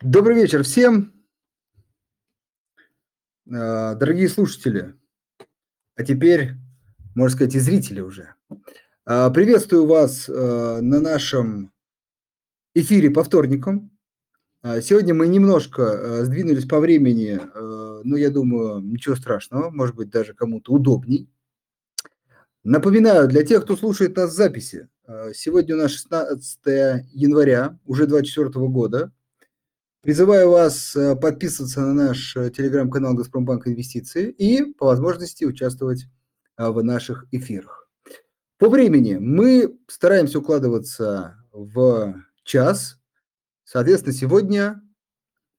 Добрый вечер всем, а, дорогие слушатели, а теперь, можно сказать, и зрители уже. А, приветствую вас а, на нашем эфире по вторникам. Сегодня мы немножко сдвинулись по времени, но я думаю, ничего страшного, может быть, даже кому-то удобней. Напоминаю, для тех, кто слушает нас в записи, сегодня у нас 16 января, уже 2024 года – Призываю вас э, подписываться на наш э, телеграм-канал «Газпромбанк Инвестиции» и по возможности участвовать а, в наших эфирах. По времени мы стараемся укладываться в час. Соответственно, сегодня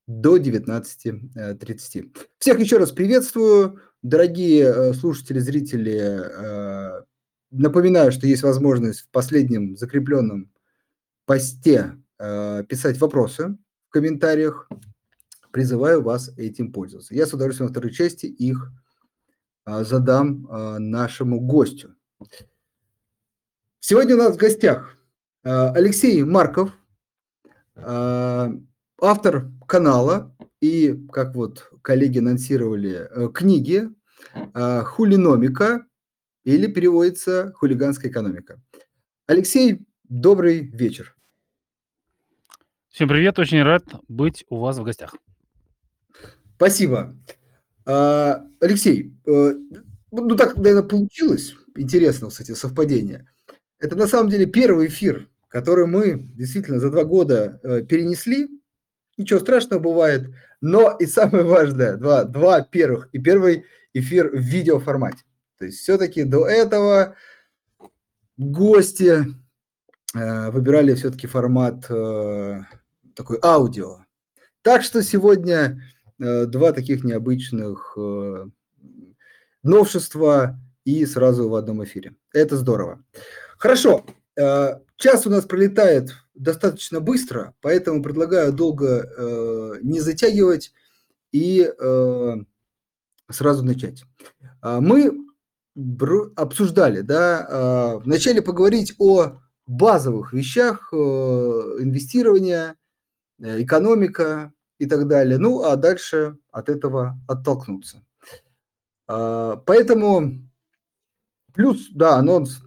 до 19.30. Всех еще раз приветствую. Дорогие э, слушатели, зрители, напоминаю, что есть возможность в последнем закрепленном посте писать вопросы в комментариях. Призываю вас этим пользоваться. Я с удовольствием во второй части их а, задам а, нашему гостю. Сегодня у нас в гостях а, Алексей Марков, автор канала и, как вот коллеги анонсировали, э, книги «Хулиномика» или переводится «Хулиганская экономика». Алексей, добрый вечер. Всем привет, очень рад быть у вас в гостях. Спасибо. А, Алексей, э, ну так, наверное, получилось. Интересно, кстати, совпадение. Это на самом деле первый эфир, который мы действительно за два года э, перенесли. Ничего страшного бывает. Но и самое важное, два, два первых. И первый эфир в видеоформате. То есть все-таки до этого гости выбирали все-таки формат такой аудио. Так что сегодня э, два таких необычных э, новшества и сразу в одном эфире. Это здорово. Хорошо. Э, час у нас пролетает достаточно быстро, поэтому предлагаю долго э, не затягивать и э, сразу начать. А мы обсуждали, да, э, вначале поговорить о базовых вещах э, инвестирования, Э, экономика и так далее. Ну, а дальше от этого оттолкнуться. А, поэтому плюс, да, анонс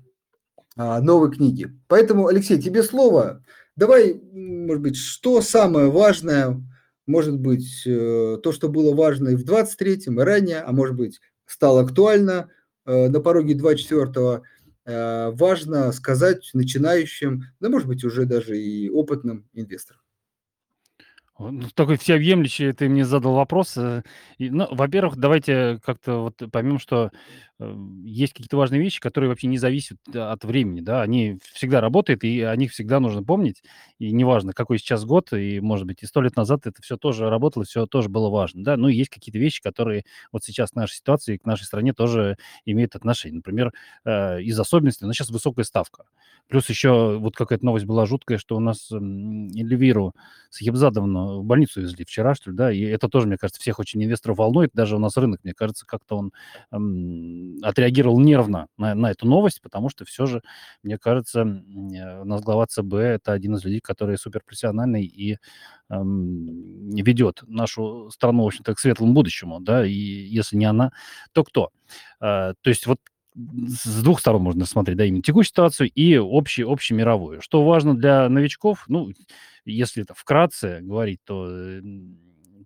а, новой книги. Поэтому, Алексей, тебе слово. Давай, может быть, что самое важное, может быть, э, то, что было важно и в 23-м, и ранее, а может быть, стало актуально на пороге 24-го, важно сказать начинающим, да, может быть, уже даже и опытным инвесторам. Ну, такой всеобъемлющий ты мне задал вопрос. Э, ну, во-первых, давайте как-то вот поймем, что э, есть какие-то важные вещи, которые вообще не зависят от времени, да, они всегда работают, и о них всегда нужно помнить, и неважно, какой сейчас год, и, может быть, и сто лет назад это все тоже работало, все тоже было важно, да, ну, есть какие-то вещи, которые вот сейчас к нашей ситуации, к нашей стране тоже имеют отношение. Например, э, из особенностей, ну, сейчас высокая ставка. Плюс еще вот какая-то новость была жуткая, что у нас Эльвиру Сахибзадовну в больницу везли вчера, что ли, да, и это тоже, мне кажется, всех очень инвесторов волнует, даже у нас рынок, мне кажется, как-то он эм, отреагировал нервно на, на эту новость, потому что все же, мне кажется, э, у нас глава ЦБ это один из людей, который суперпрофессиональный и эм, ведет нашу страну, в общем-то, к светлому будущему, да, и если не она, то кто? Э, то есть вот с двух сторон можно смотреть, да, именно текущую ситуацию и общую, общемировую. Что важно для новичков, ну, если это вкратце говорить, то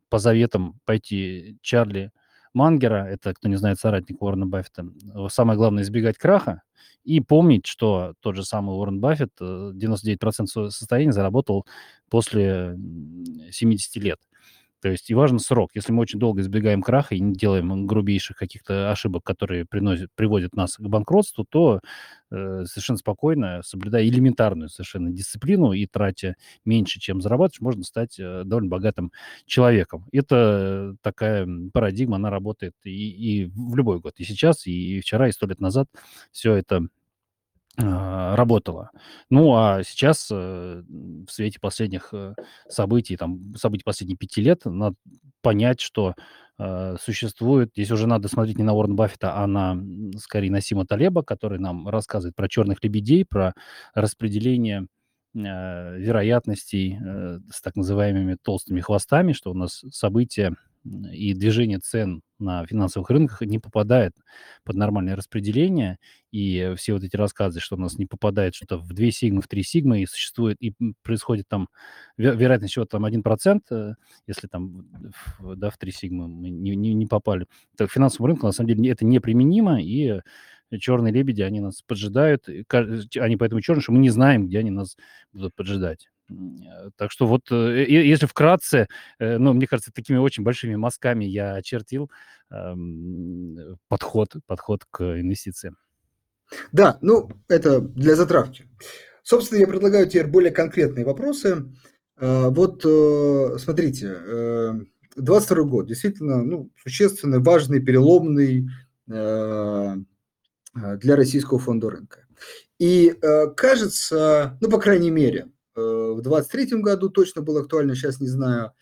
по заветам пойти Чарли Мангера, это, кто не знает, соратник Уоррена Баффета, самое главное избегать краха и помнить, что тот же самый Уоррен Баффет 99% э, своего состояния заработал после 70 лет. То есть и важен срок. Если мы очень долго избегаем краха и не делаем грубейших каких-то ошибок, которые приносят, приводят нас к банкротству, то э, совершенно спокойно, соблюдая элементарную совершенно дисциплину и тратя меньше, чем зарабатываешь, можно стать э, довольно богатым человеком. Это такая парадигма, она работает и, и в любой год. И сейчас, и, вчера, и сто лет назад все это работала. Ну, а сейчас, э, в свете последних э, событий, там, событий последних пяти лет, надо понять, что э, существует... Здесь уже надо смотреть не на Уоррена Баффета, а на, скорее, на Сима Талеба, который нам рассказывает про черных лебедей, про распределение вероятностей с так называемыми толстыми хвостами, что у нас события и движение цен на финансовых рынках не попадает под нормальное распределение. И все вот эти рассказы, что у нас не попадает что-то в 2 сигмы, в 3 сигмы, и существует, и происходит там вероятность чего-то там 1%, э, если там да, в 3 сигмы мы не, не, не попали. Так, финансовому рынку на самом деле это неприменимо, и черные лебеди, они нас поджидают, они поэтому черные, что мы не знаем, где они нас будут поджидать. Э, так что вот, э, если вкратце, э, ну, мне кажется, такими очень большими мазками я очертил эм, подход, подход к инвестициям. Да, ну, это для затравки. Собственно, я предлагаю теперь более конкретные вопросы. Вот, смотрите, 22 год действительно ну, существенный, важный, переломный для российского фонда рынка. И кажется, ну, по крайней мере, в 23 году точно было актуально, сейчас не знаю.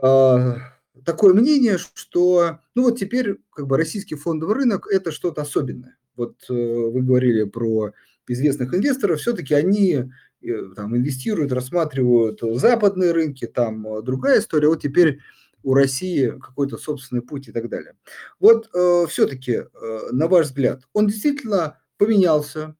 А, такое мнение, что ну вот теперь как бы российский фондовый рынок – это что-то особенное. Вот э, вы говорили про известных инвесторов, все-таки они э, там инвестируют, рассматривают западные рынки, там другая история. Вот теперь у России какой-то собственный путь и так далее. Вот э, все-таки, э, на ваш взгляд, он действительно поменялся,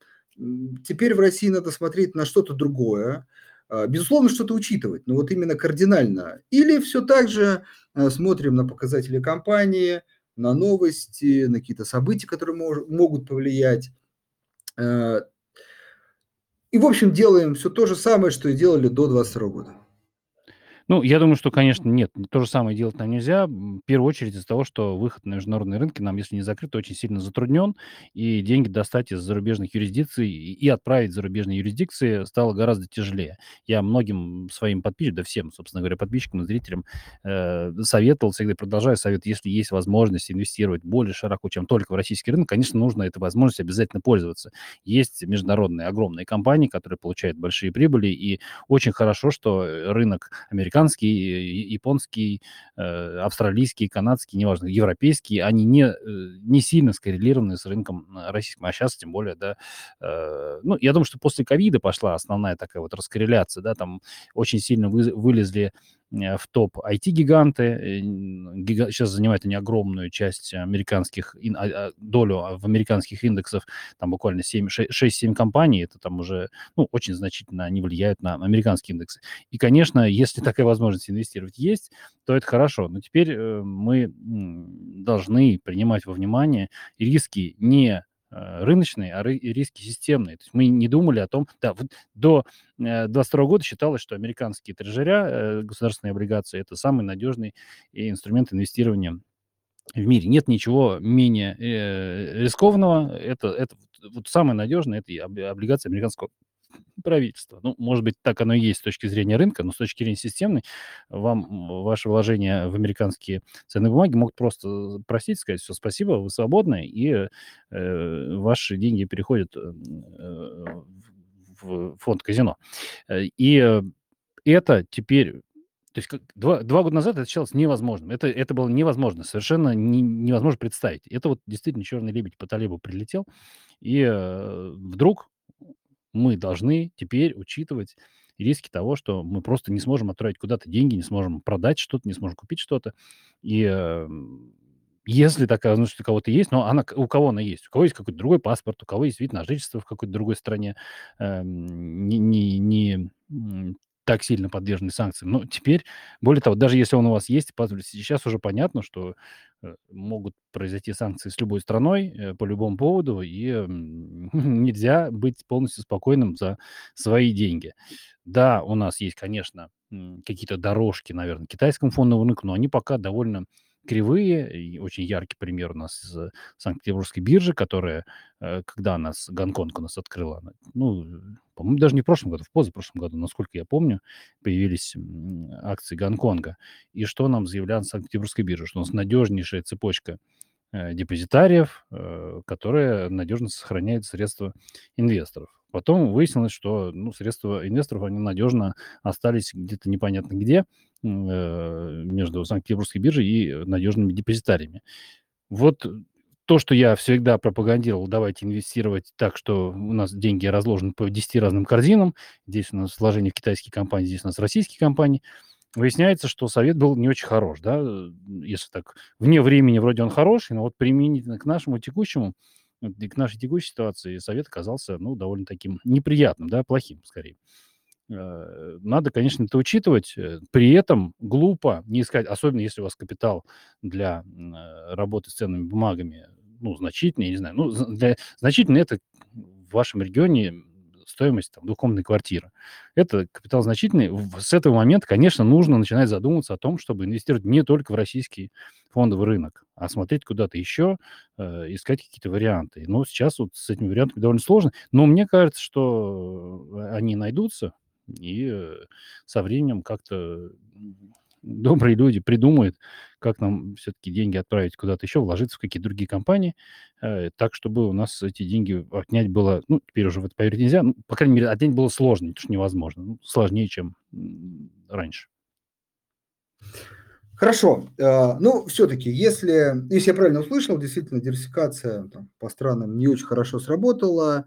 Теперь в России надо смотреть на что-то другое. А, безусловно, что-то учитывать, но вот именно кардинально. Или все так же а, смотрим на показатели компании, на новости, на какие-то события, которые мож, могут повлиять. А, и, в общем, делаем все то же самое, что и делали до 2022 года. Ну, я думаю, что, конечно, нет, то же самое делать нам нельзя. В первую очередь из-за того, что выход на международные рынки нам, если не закрыт, очень сильно затруднен, и деньги достать из зарубежных юрисдикций и отправить в зарубежные юрисдикции стало гораздо тяжелее. Я многим своим подписчикам, да всем, собственно говоря, подписчикам и зрителям э, советовал, всегда продолжаю совет, если есть возможность инвестировать более широко, чем только в российский рынок, конечно, нужно этой возможностью обязательно пользоваться. Есть международные огромные компании, которые получают большие прибыли, и очень хорошо, что рынок американский американский, японский, э, австралийский, канадский, неважно, европейский, они не, э, не сильно скоррелированы с рынком э, российским, а сейчас тем более, да, ну, я думаю, что после ковида пошла основная такая вот раскорреляция, да, там очень сильно вы, вылезли в топ IT-гиганты. Э, сейчас занимают они огромную часть американских, а, а, долю в американских индексах, там буквально 6-7 компаний, это там уже, ну, очень значительно они влияют на американские индексы. И, конечно, если такая возможность инвестировать есть, то это хорошо. Но теперь э, мы должны принимать во внимание риски не Э, рыночные, а риски системные. То есть мы не думали о том, да, до 2022 э, года считалось, что американские трежеря, э, государственные облигации, это самый надежный инструмент инвестирования в мире. Нет ничего менее рискованного. Это, это вот самое надежное, это облигации американского правительства. Ну, может быть, так оно и есть с точки зрения рынка, но с точки зрения системной вам ваши вложения в американские ценные бумаги могут просто простить, сказать, все, спасибо, вы свободны, и э, ваши деньги переходят э, в фонд казино. Э, и э, это теперь то есть как, два, два года назад это считалось невозможным. Это, это было невозможно, совершенно не, невозможно представить. Это вот действительно черный лебедь по талибу прилетел, и э, вдруг мы должны теперь учитывать риски того, что мы просто не сможем отправить куда-то деньги, не сможем продать что-то, не сможем купить что-то. И э, если такая возможность у кого-то есть, но она, у кого она есть? У кого есть какой-то другой паспорт, у кого есть вид на жительство в какой-то другой стране, э, не, не, не так сильно подвержены санкциям. Но теперь, более того, даже если он у вас есть, сейчас уже понятно, что э, могут произойти санкции с любой страной э, по любому поводу, и нельзя быть полностью спокойным за свои деньги. Да, у нас есть, конечно, какие-то дорожки, наверное, китайскому фондовому рынку, но они пока довольно кривые. И очень яркий пример у нас из Санкт-Петербургской биржи, которая, э, когда нас Гонконг у нас открыла, ну, по-моему, даже не в прошлом году, в позапрошлом году, насколько я помню, появились акции Гонконга. И что нам заявляла Санкт-Петербургская биржа? Что у нас надежнейшая цепочка э, депозитариев, э, которая надежно сохраняет средства инвесторов. Потом выяснилось, что ну, средства инвесторов, они надежно остались где-то непонятно где, э, между Санкт-Петербургской биржей и надежными депозитариями. Вот то, что я всегда пропагандировал, давайте инвестировать так, что у нас деньги разложены по 10 разным корзинам. Здесь у нас вложения в китайские компании, здесь у нас российские компании. Выясняется, что совет был не очень хорош, да, если так вне времени вроде он хороший, но вот применительно к нашему текущему, к нашей текущей ситуации совет оказался, ну, довольно таким неприятным, да, плохим скорее. Э, надо, конечно, это учитывать. Э, при этом глупо не искать, особенно если у вас капитал для э, работы с ценными бумагами, ну, значительный, я не знаю, ну, для, значительный это в вашем регионе стоимость там, двухкомнатной квартиры. Это капитал значительный. С этого момента, конечно, нужно начинать задумываться о том, чтобы инвестировать не только в российский фондовый рынок, а смотреть куда-то еще, э, искать какие-то варианты. Но сейчас вот с этими вариантами довольно сложно. Но мне кажется, что они найдутся, и э, со временем как-то добрые люди придумают, как нам все-таки деньги отправить куда-то еще, вложиться в какие-то другие компании, э, так, чтобы у нас эти деньги отнять было, ну, теперь уже в это поверить нельзя, ну, по крайней мере, отнять было сложно, не то что невозможно, ну, сложнее, чем раньше. Хорошо. Э, ну, все-таки, если, если я правильно услышал, действительно, диверсификация там, по странам не очень хорошо сработала,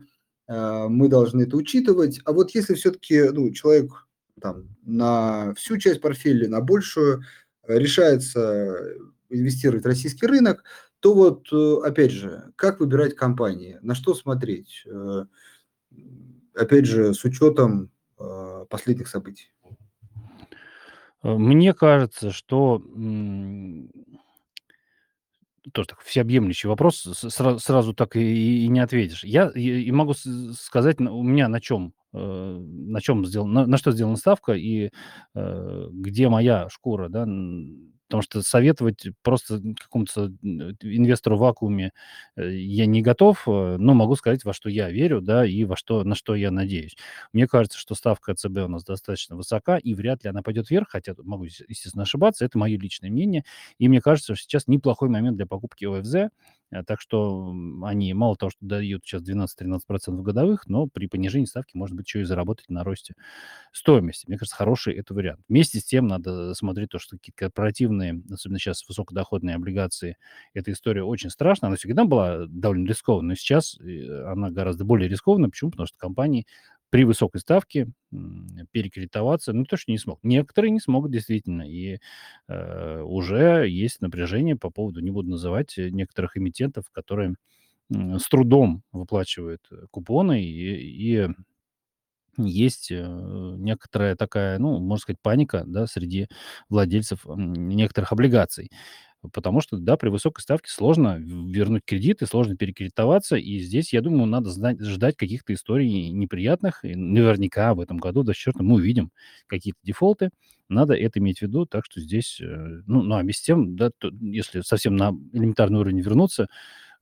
э, мы должны это учитывать. А вот если все-таки ну, человек там, на всю часть портфеля, на большую, э, решается инвестировать в российский рынок, то вот, опять же, как выбирать компании, на что смотреть, опять же, с учетом последних событий? Э, мне кажется, что тоже так всеобъемлющий вопрос, сра сразу так и и не ответишь. Я и могу сказать, у меня на чем э, на чем сделан на что сделана ставка и, э, где моя шкура, да. Потому что советовать просто какому-то инвестору в вакууме э, я не готов, э, но могу сказать, во что я верю, да, и во что, на что я надеюсь. Мне кажется, что ставка ЦБ у нас достаточно высока, и вряд ли она пойдет вверх, хотя могу, естественно, ошибаться, это мое личное мнение. И мне кажется, что сейчас неплохой момент для покупки ОФЗ, Э, так что они мало того, что дают сейчас 12-13% годовых, но при понижении ставки может быть еще и заработать на росте стоимости. Мне кажется, хороший это вариант. Вместе с тем надо смотреть то, что какие-то корпоративные, особенно сейчас высокодоходные облигации, эта история очень страшная. Она всегда была довольно рискованной, но сейчас э, она гораздо более рискованна. Почему? Потому что компании при высокой ставке перекредитоваться, ну, то, что не смог. Некоторые не смогут действительно, и э, уже есть напряжение по поводу, не буду называть, э, некоторых эмитентов, которые э, с трудом выплачивают э, купоны, и, и есть э, некоторая такая, ну, можно сказать, паника, да, среди владельцев некоторых облигаций. Потому что, да, при высокой ставке сложно вернуть кредиты, сложно перекредитоваться. И здесь, я думаю, надо знать, ждать каких-то историй неприятных. И наверняка в этом году, до черта, мы увидим какие-то дефолты. Надо это иметь в виду. Так что здесь, э, ну, ну а без тем, да, то, если совсем на элементарный уровень вернуться,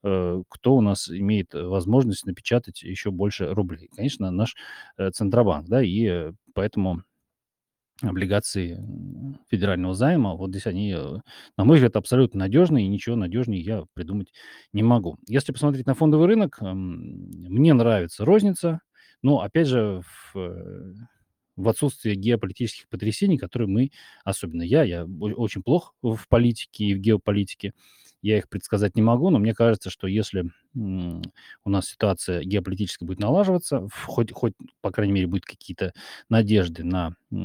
э, кто у нас имеет возможность напечатать еще больше рублей? Конечно, наш э, Центробанк, да, и поэтому облигации федерального займа. Вот здесь они, э, на мой взгляд, абсолютно надежные, и ничего надежнее я придумать не могу. Если посмотреть на фондовый рынок, мне нравится розница, но, опять же, в, э, в отсутствие геополитических потрясений, которые мы, особенно я, я очень плох в политике и в геополитике, я их предсказать не могу, но мне кажется, что если у нас ситуация геополитическая будет налаживаться, хоть, хоть по крайней мере, будут какие-то надежды на э,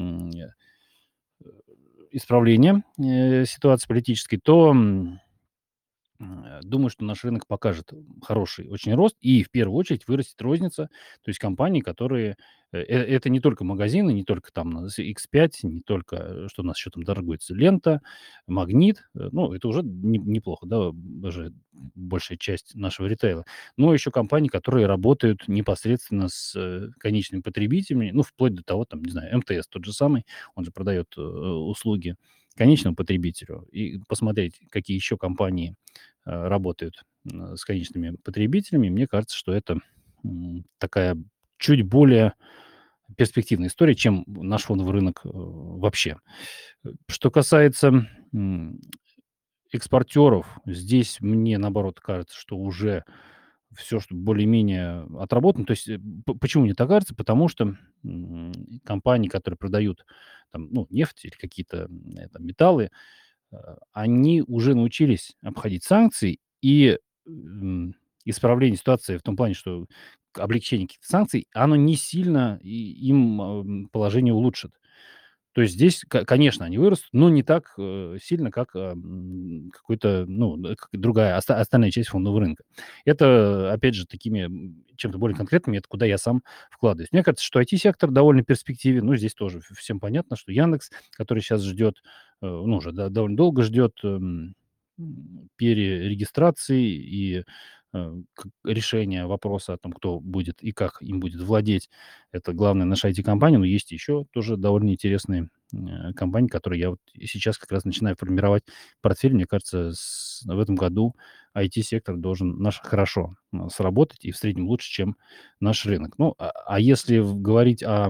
исправление э, ситуации политической, то думаю, что наш рынок покажет хороший очень рост, и в первую очередь вырастет розница, то есть компании, которые... э, э, Это не только магазины, не только там X5, не только, э, что у нас еще там торгуется, лента, магнит, э, ну, это уже не- неплохо, да, даже большая часть нашего ритейла, но еще компании, которые работают непосредственно с э, конечными потребителями, ну, вплоть до того, там, не знаю, МТС тот же самый, он же продает э, услуги конечному потребителю и посмотреть, какие еще компании э, работают э, с конечными потребителями, мне кажется, что это такая чуть более перспективная история, чем наш фондовый рынок э, вообще. Что касается экспортеров, здесь мне, наоборот, кажется, что уже все, что более-менее отработано. То есть почему мне так кажется? Потому что компании, которые продают там, ну, нефть или какие-то там, металлы, э, они уже научились обходить санкции, и исправление ситуации в том плане, что облегчение каких-то санкций, оно не сильно им, положение улучшит. То есть здесь, ко конечно, они вырастут, но не так, э, сильно, как, ам, какой-то, ну, э, другая оста остальная часть фондового рынка. Это, опять же, такими, чем-то более конкретными, это куда я сам вкладываюсь. Мне кажется, что IT-сектор довольно перспективен. Ну, здесь тоже всем понятно, что Яндекс, который сейчас ждет, э, ну, уже довольно долго ждет, эм, перерегистрации и, э, к решения вопроса о том, кто будет и как им будет владеть. Это главная наша IT-компания, но есть еще тоже довольно интересные, э, компании, которые я вот сейчас как раз начинаю формировать портфель. Мне кажется, с в этом году IT-сектор должен наш хорошо, м, сработать и в среднем лучше, чем наш рынок. Ну, а а если говорить о,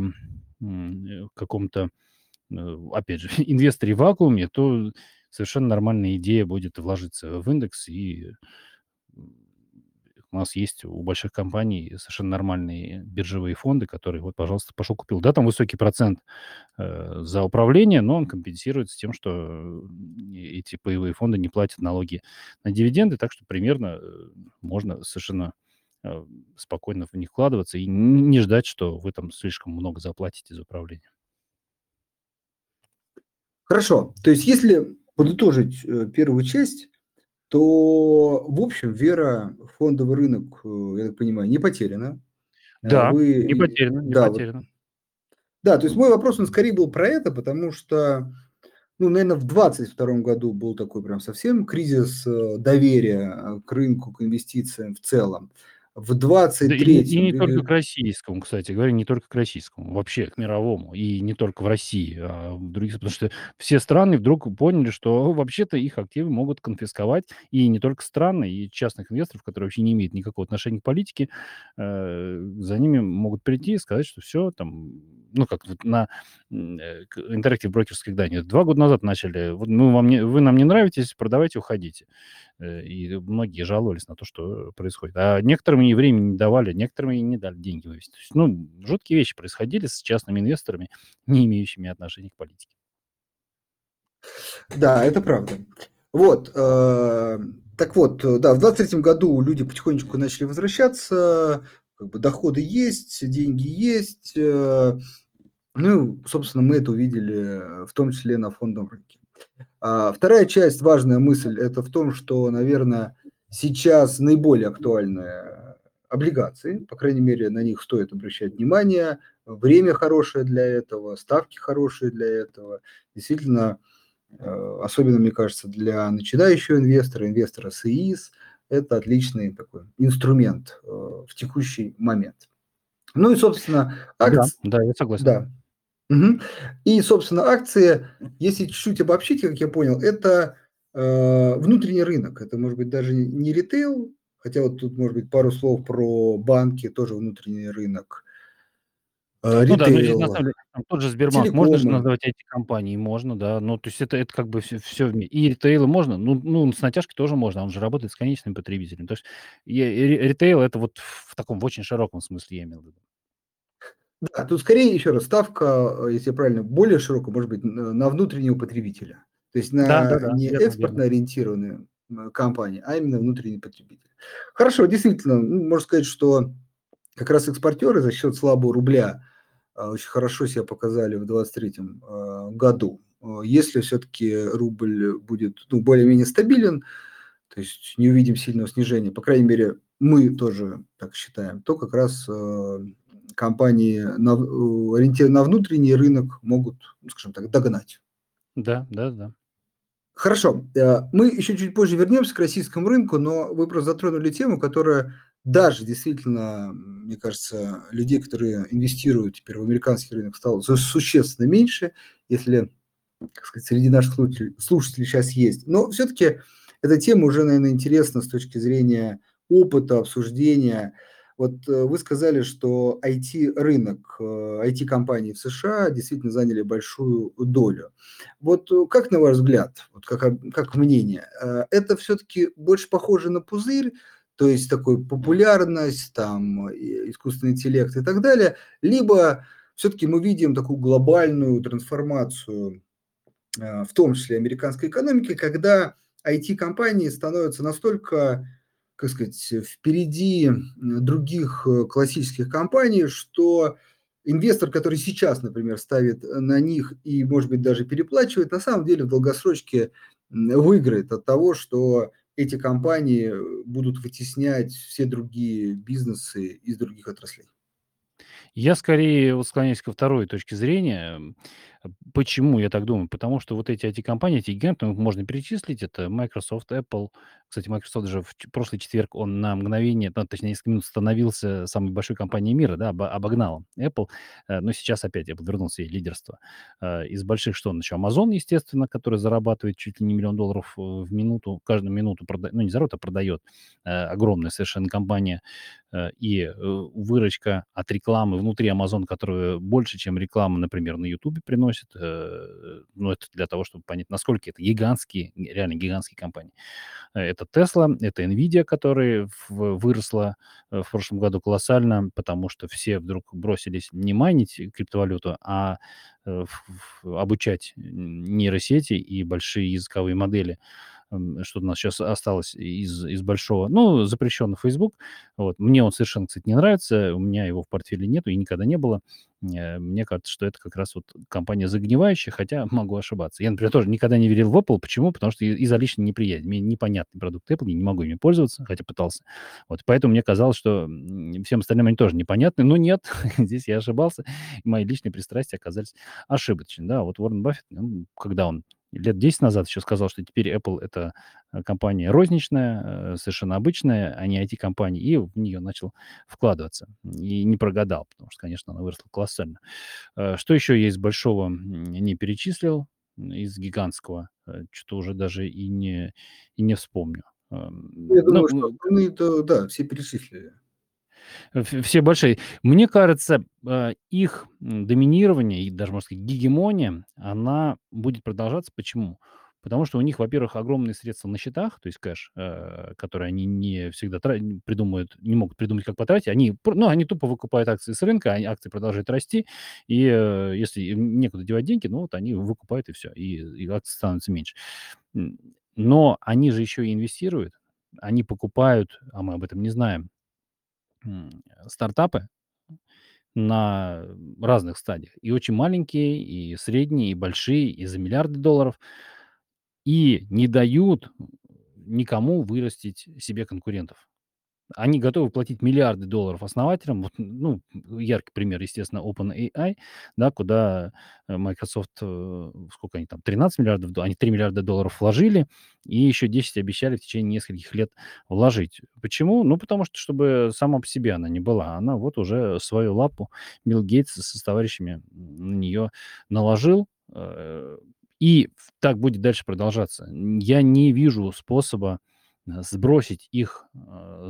э, каком-то, э, опять же, инвесторе в вакууме, то совершенно нормальная идея будет вложиться в индекс и, у нас есть у больших компаний совершенно нормальные биржевые фонды, которые вот, пожалуйста, пошел купил. Да, там высокий процент, э, за управление, но он компенсируется тем, что, эти паевые фонды не платят налоги на дивиденды, так что примерно, э, можно совершенно, э, спокойно в них вкладываться и не ждать, что вы там слишком много заплатите за управление. Хорошо. То есть если подытожить, э, первую часть, то, в общем, вера в фондовый рынок, э, я так понимаю, не потеряна. Э, Да, вы не и потеряно, не да, вот. потеряно. Да, то есть мой вопрос, он скорее был про это, потому что, ну, наверно, в 22 году был такой прям совсем кризис, э, доверия, к рынку, к инвестициям в целом. В Да и и 23 не только или к российскому, кстати говоря, не только к российскому, вообще к мировому, и не только в России, а в других, потому что все страны вдруг поняли, что вообще-то их активы могут конфисковать, и не только страны, и частных инвесторов, которые вообще не имеют никакого отношения к политике, э, за ними могут прийти и сказать, что всё там, ну, как вот на, э, Brokers, когда они 2 года назад начали: "Вот мы вам не вы нам не нравитесь, продавайте, уходите". Э, и многие жаловались на то, что происходит. А некоторым и времени не давали, некоторым и не дали деньги вывести. То есть, ну, жуткие вещи происходили с частными инвесторами, не имеющими отношения к политике. Да, это правда. Вот, э, так вот, да, в 23 году люди потихонечку начали возвращаться, как бы доходы есть, деньги есть, ну, собственно, мы это увидели, в том числе на фондовом рынке. А 2 часть, важная мысль- это в том, что, наверно, сейчас наиболее актуальны облигации, по крайней мере, на них стоит обращать внимание. Время хорошее для этого, ставки хорошие для этого. Действительно, э, особенно, мне кажется, для начинающего инвестора, инвестора с ИИС- это отличный такой инструмент, э, в текущий момент. Ну и, собственно, Да, акц да, я согласен. да. Мгм. И, собственно, акции, если чуть-чуть обобщить, как я понял, это, э, внутренний рынок. Это, может быть, даже не ритейл, хотя вот тут, может быть, пару слов про банки, тоже внутренний рынок. Э, Ну да, ну здесь на ритейл, самом деле там тот же Сбербанк можно же телекомы. назвать IT-компанией? Можно, да. Ну, то есть это это как бы всё всё вме и ритейл можно, ну ну, с натяжкой тоже можно, он же работает с конечным потребителем. То есть и ри ритейл- это вот в таком, в очень широком смысле я имел в виду. Да, тут скорее, еще раз, ставка, э, если я правильно, более широкая, может быть, на внутреннего потребителя. То есть Да, на да-да, не верно верно. экспортно ориентированные, компании, а именно внутренний потребитель. Хорошо, действительно, ну, можно сказать, что как раз экспортеры за счет слабого рубля, а, очень хорошо себя показали в 23, э, году. Э, если всё-таки рубль будет, ну, более-менее стабилен, то есть не увидим сильного снижения, по крайней мере, мы тоже так считаем, то как раз, э, компании, на в ориентированные на внутренний рынок, могут, ну, скажем так, догнать. Да, да-да-да. Хорошо, э, мы еще чуть позже вернемся к российскому рынку, но вы просто затронули тему, которая даже действительно, мне кажется, людей, которые инвестируют теперь в американский рынок, стало су существенно меньше, если, так сказать, среди наших слушателей щас есть. Но всё-таки эта тема уже, наверно, интересна с точки зрения опыта, обсуждения. Вот, э, вы сказали, что IT-рынок, э, IT-компании в США действительно заняли большую долю. Вот как на ваш взгляд, вот как как мнение, э, это всё-таки больше похоже на пузырь, то есть такой популярность, там, искусственный интеллект и так далее, либо всё-таки мы видим такую глобальную трансформацию, э, в том числе американской экономики, когда IT-компании становятся настолько, как сказать, впереди других э, классических компаний, что инвестор, который сейчас, например, ставит на них и, может быть, даже переплачивает, на самом деле в долгосрочке выиграет от того, что эти компании будут вытеснять все другие бизнесы из других отраслей. Я скорее вот склоняюсь ко второй точке зрения. Почему я так думаю? Потому что вот эти IT-компании, эти гиганты, ну, можно перечислить, это Microsoft, Apple. Кстати, Microsoft даже в прошлый четверг он на мгновение, ну, точнее, несколько минут становился самой большой компанией мира, да, обогнал Apple. Э, но сейчас опять Apple вернул себе лидерство. Э, из больших что он еще? Amazon, естественно, который зарабатывает чуть ли не миллион долларов э, в минуту, каждую минуту, продает, ну, не зарабатывает, а продает. Огромная совершенно компания. И выручка от рекламы внутри Amazon, которая больше, чем реклама, например, на YouTube приносит, приносит. Э, ну, это для того, чтобы понять, насколько это гигантские, реально гигантские компании. Э, это Tesla, это Nvidia, которая выросла э, в прошлом году колоссально, потому что все вдруг бросились не майнить криптовалюту, а обучать нейросети и большие языковые модели что у нас сейчас осталось из, из большого, ну, запрещенный Facebook. Вот. Мне он совершенно, кстати, не нравится, у меня его в портфеле нету и никогда не было. Э, мне кажется, что это как раз вот компания загнивающая, хотя могу ошибаться. Я, например, тоже никогда не верил в Apple. Почему? Потому что из-за личной неприязни. Мне непонятный продукт Apple, я не могу ими пользоваться, хотя пытался. Вот, поэтому мне казалось, что всем остальным они тоже непонятны. Но нет, здесь я ошибался. Мои личные пристрастия оказались ошибочными. Да, вот Уоррен Баффет, ну, когда он лет 10 назад еще сказал, что теперь Apple это э, компания розничная, э, совершенно обычная, а не IT-компания, и в нее начал вкладываться. И не прогадал, потому что, конечно, она выросла колоссально. Э, что еще есть большого, не перечислил, из гигантского, что-то уже даже и не, и не вспомню. Эм, Я думаю, ну, что мы это, да, все перечислили. Все большие. Мне кажется, э, их доминирование и даже, можно сказать, гегемония, она будет продолжаться. Почему? Потому что у них, во-первых, огромные средства на счетах, то есть кэш, э, который они не всегда придумают, не могут придумать, как потратить. Они, ну, они тупо выкупают акции с рынка, они, акции продолжают расти, и э, если им некуда девать деньги, ну, вот они выкупают и все, и, и акции становятся меньше. Но они же еще и инвестируют, они покупают, а мы об этом не знаем, стартапы на разных стадиях. И очень маленькие, и средние, и большие, и за миллиарды долларов. И не дают никому вырастить себе конкурентов. Они готовы платить миллиарды долларов основателям. Вот, ну, яркий пример, естественно, OpenAI, да, куда э, Microsoft, э, сколько они там, 13 миллиардов, они 3 миллиарда долларов вложили, и еще 10 обещали в течение нескольких лет вложить. Почему? Ну, потому что, чтобы сама по себе она не была. Она вот уже свою лапу Билл Гейтс со товарищами на нее наложил, э, и так будет дальше продолжаться. Я не вижу способа сбросить их э,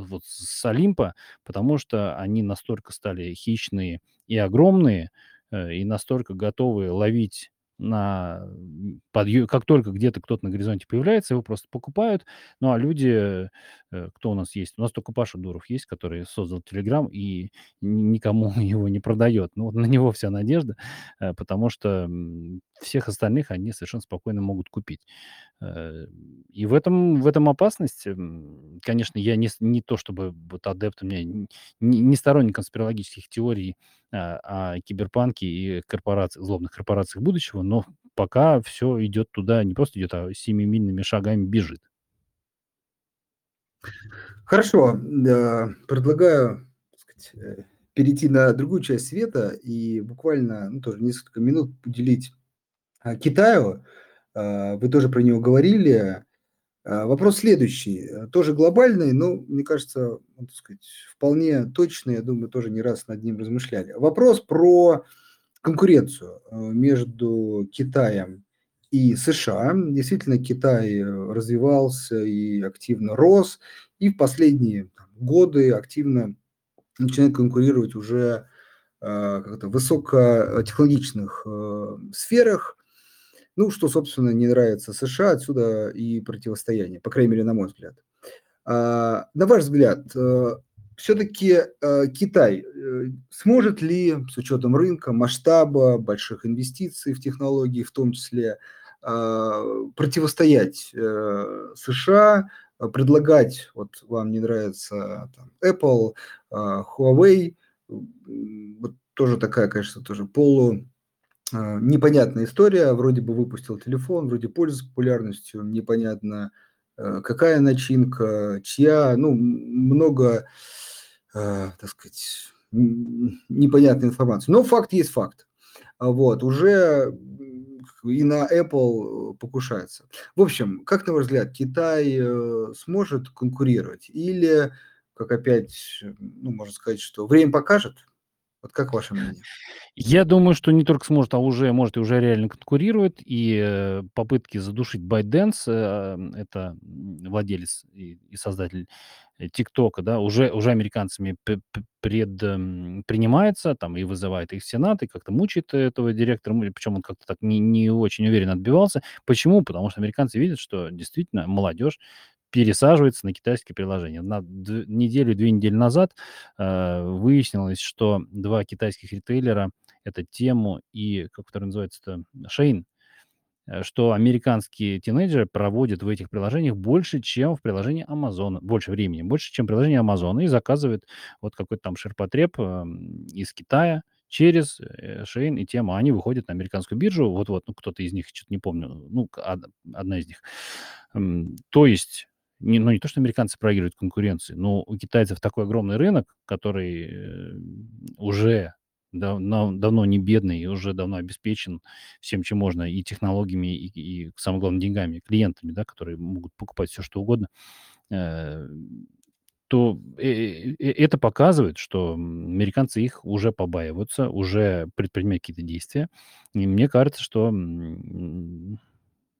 вот с Олимпа, потому что они настолько стали хищные и огромные, э, и настолько готовы ловить на подъем, как только где-то кто-то на горизонте появляется, его просто покупают. Ну, а люди, э, кто у нас есть? У нас только Паша Дуров есть, который создал Телеграм и никому его не продает. Ну, вот на него вся надежда, э, потому что всех остальных они совершенно спокойно могут купить. Э, и в этом, в этом опасность. Конечно, я не, не то чтобы вот адепт, у меня не, не сторонник конспирологических теорий а, о киберпанке и корпорациях, злобных корпорациях будущего, но пока все идет туда, не просто идет, а семимильными шагами бежит. Хорошо, предлагаю сказать, э, перейти на другую часть света и буквально ну, тоже несколько минут уделить а, Китаю. А, вы тоже про него говорили. А, вопрос следующий, э, тоже глобальный, но, мне кажется, ну, сказать, вполне точный, я думаю, тоже не раз над ним размышляли. Вопрос про конкуренцию э, между Китаем и США. Действительно, Китай э, развивался и активно рос, и в последние годы активно начинает конкурировать уже в высокотехнологичных сферах, ну, что, собственно, не нравится США, отсюда и противостояние, по крайней мере, на мой взгляд. А, на ваш взгляд, э, все-таки э, Китай э, сможет ли, с учетом рынка, масштаба, больших инвестиций в технологии в том числе, противостоять США э, предлагать, вот вам не нравится там, Apple, Huawei, вот тоже такая, конечно, тоже полу непонятная история, вроде бы выпустил телефон, вроде пользуется популярностью, непонятно, какая начинка, чья, ну, много, так сказать, непонятной информации. Но факт есть факт. Вот, уже и на Apple э, покушается. В общем, как на ваш взгляд, Китай э, сможет конкурировать? Или, как опять, ну, можно сказать, что время покажет? Вот как ваше мнение? Я думаю, что не только сможет, а уже может и уже реально конкурирует. И э, попытки задушить ByteDance, э, это владелец и, создатель Э, ТикТока, да, уже, уже американцами предпринимается, там, и вызывает их Сенат, и как-то мучает этого директора, причем он как-то так не, не очень уверенно отбивался. Почему? Потому что американцы видят, что действительно молодежь пересаживается на китайские приложения. На неделю, две недели назад э, выяснилось, что два китайских ритейлера, это Тему и, как второй называется-то, Шейн, Э, что американские тинейджеры проводят в этих приложениях больше, чем в приложении Амазона, больше времени, больше, чем в приложении Амазона, и заказывают вот какой-то там ширпотреб э, из Китая через э, Шейн и тема. Они выходят на американскую биржу, вот-вот, ну, кто-то из них, что-то не помню, ну, одна из них. То есть не, ну, не то, что американцы проигрывают конкуренции, но у китайцев такой огромный рынок, который э, давно, давно не бедный и уже давно обеспечен всем, чем можно, и технологиями, и, и самое главное, деньгами, клиентами, да, которые могут покупать все, что угодно, э, то э, э, это показывает, что американцы их уже побаиваются, уже предпринимают какие-то действия. И мне кажется, что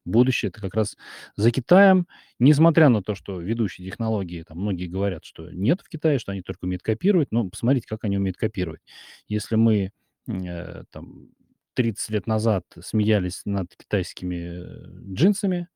будущее это как раз за Китаем, несмотря на то, что ведущие технологии, там многие говорят, что нет в Китае, что они только умеют копировать, но посмотрите, как они умеют копировать. Если мы э, там 30 лет назад смеялись над китайскими э, джинсами,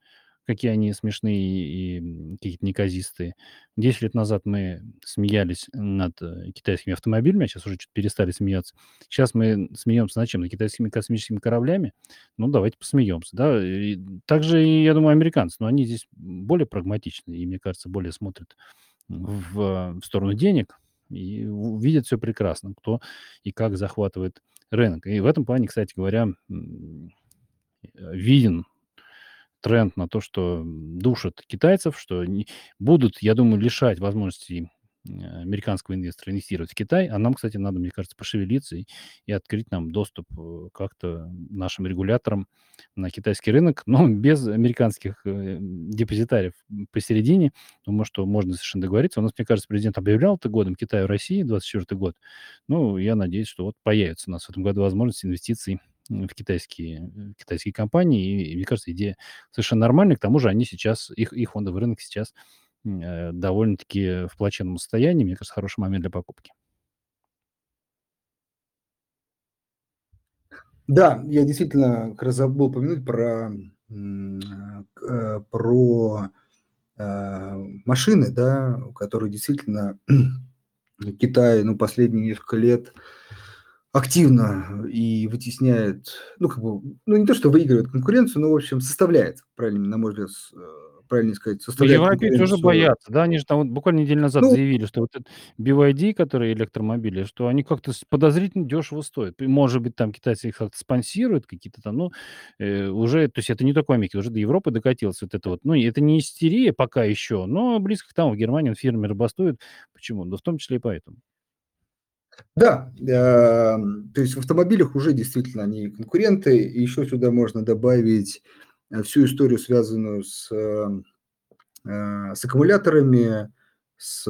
какие они смешные и какие-то неказистые. Десять лет назад мы смеялись над э, китайскими автомобилями, а сейчас уже чуть перестали смеяться. Сейчас мы смеемся над чем? Над китайскими космическими кораблями? Ну, давайте посмеемся, да. И также, я думаю, американцы, но они здесь более прагматичны и, мне кажется, более смотрят в, в сторону денег и видят все прекрасно, кто и как захватывает рынок. И в этом плане, кстати говоря, виден тренд на то, что душат китайцев, что не, будут, я думаю, лишать возможности американского инвестора инвестировать в Китай, а нам, кстати, надо, мне кажется, пошевелиться и, и открыть нам доступ э, как-то нашим регуляторам на китайский рынок, но без американских э, депозитариев посередине. Думаю, что можно совершенно договориться. У нас, мне кажется, президент объявлял это годом Китая в России, 24 год. Ну, я надеюсь, что вот появится у нас в этом году возможность инвестиций в китайские, э, китайские компании. И, мне кажется, идея совершенно нормальная. К тому же они сейчас, их, их фондовый рынок сейчас э, довольно-таки в плачевном состоянии. Мне кажется, хороший момент для покупки. Да, я действительно как раз забыл упомянуть про, э, про машины, да, которые действительно Китай, ну, последние несколько лет активно и вытесняет, ну, как бы, ну, не то, что выигрывает конкуренцию, но, в общем, составляет, правильно, на мой взгляд, э, правильно сказать, Ну, составляет европейцы уже конкуренцию. боятся, да, они же там вот буквально неделю назад Ну, заявили, что вот этот BYD, который электромобили, что они как-то подозрительно дешево стоят. Может быть, там китайцы их как-то спонсируют какие-то там, ну, э, уже, то есть это не только в Америке, уже до Европы докатилось вот это вот. Ну, это не истерия пока еще, но близко к тому. В Германии фирмы бастуют. Почему? Да в том числе и поэтому. Да, эм, то есть в автомобилях уже действительно они конкуренты. И еще сюда можно добавить э, всю историю, связанную с, э, э, с аккумуляторами, с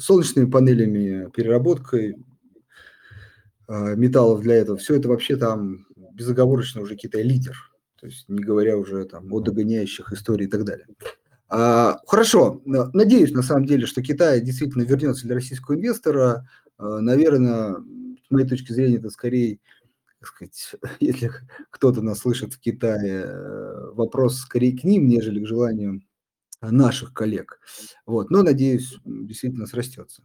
солнечными панелями, переработкой металлов для этого. Все это вообще там безоговорочно уже Китай лидер. То есть не говоря уже там о догоняющих историй и так далее. А, хорошо, надеюсь на самом деле, что Китай действительно вернется для российского инвестора. А, наверное, с моей точки зрения, это скорее, так сказать, если кто-то нас слышит в Китае, э, вопрос скорее к ним, нежели к желанию наших коллег. Вот. Но, надеюсь, действительно срастется.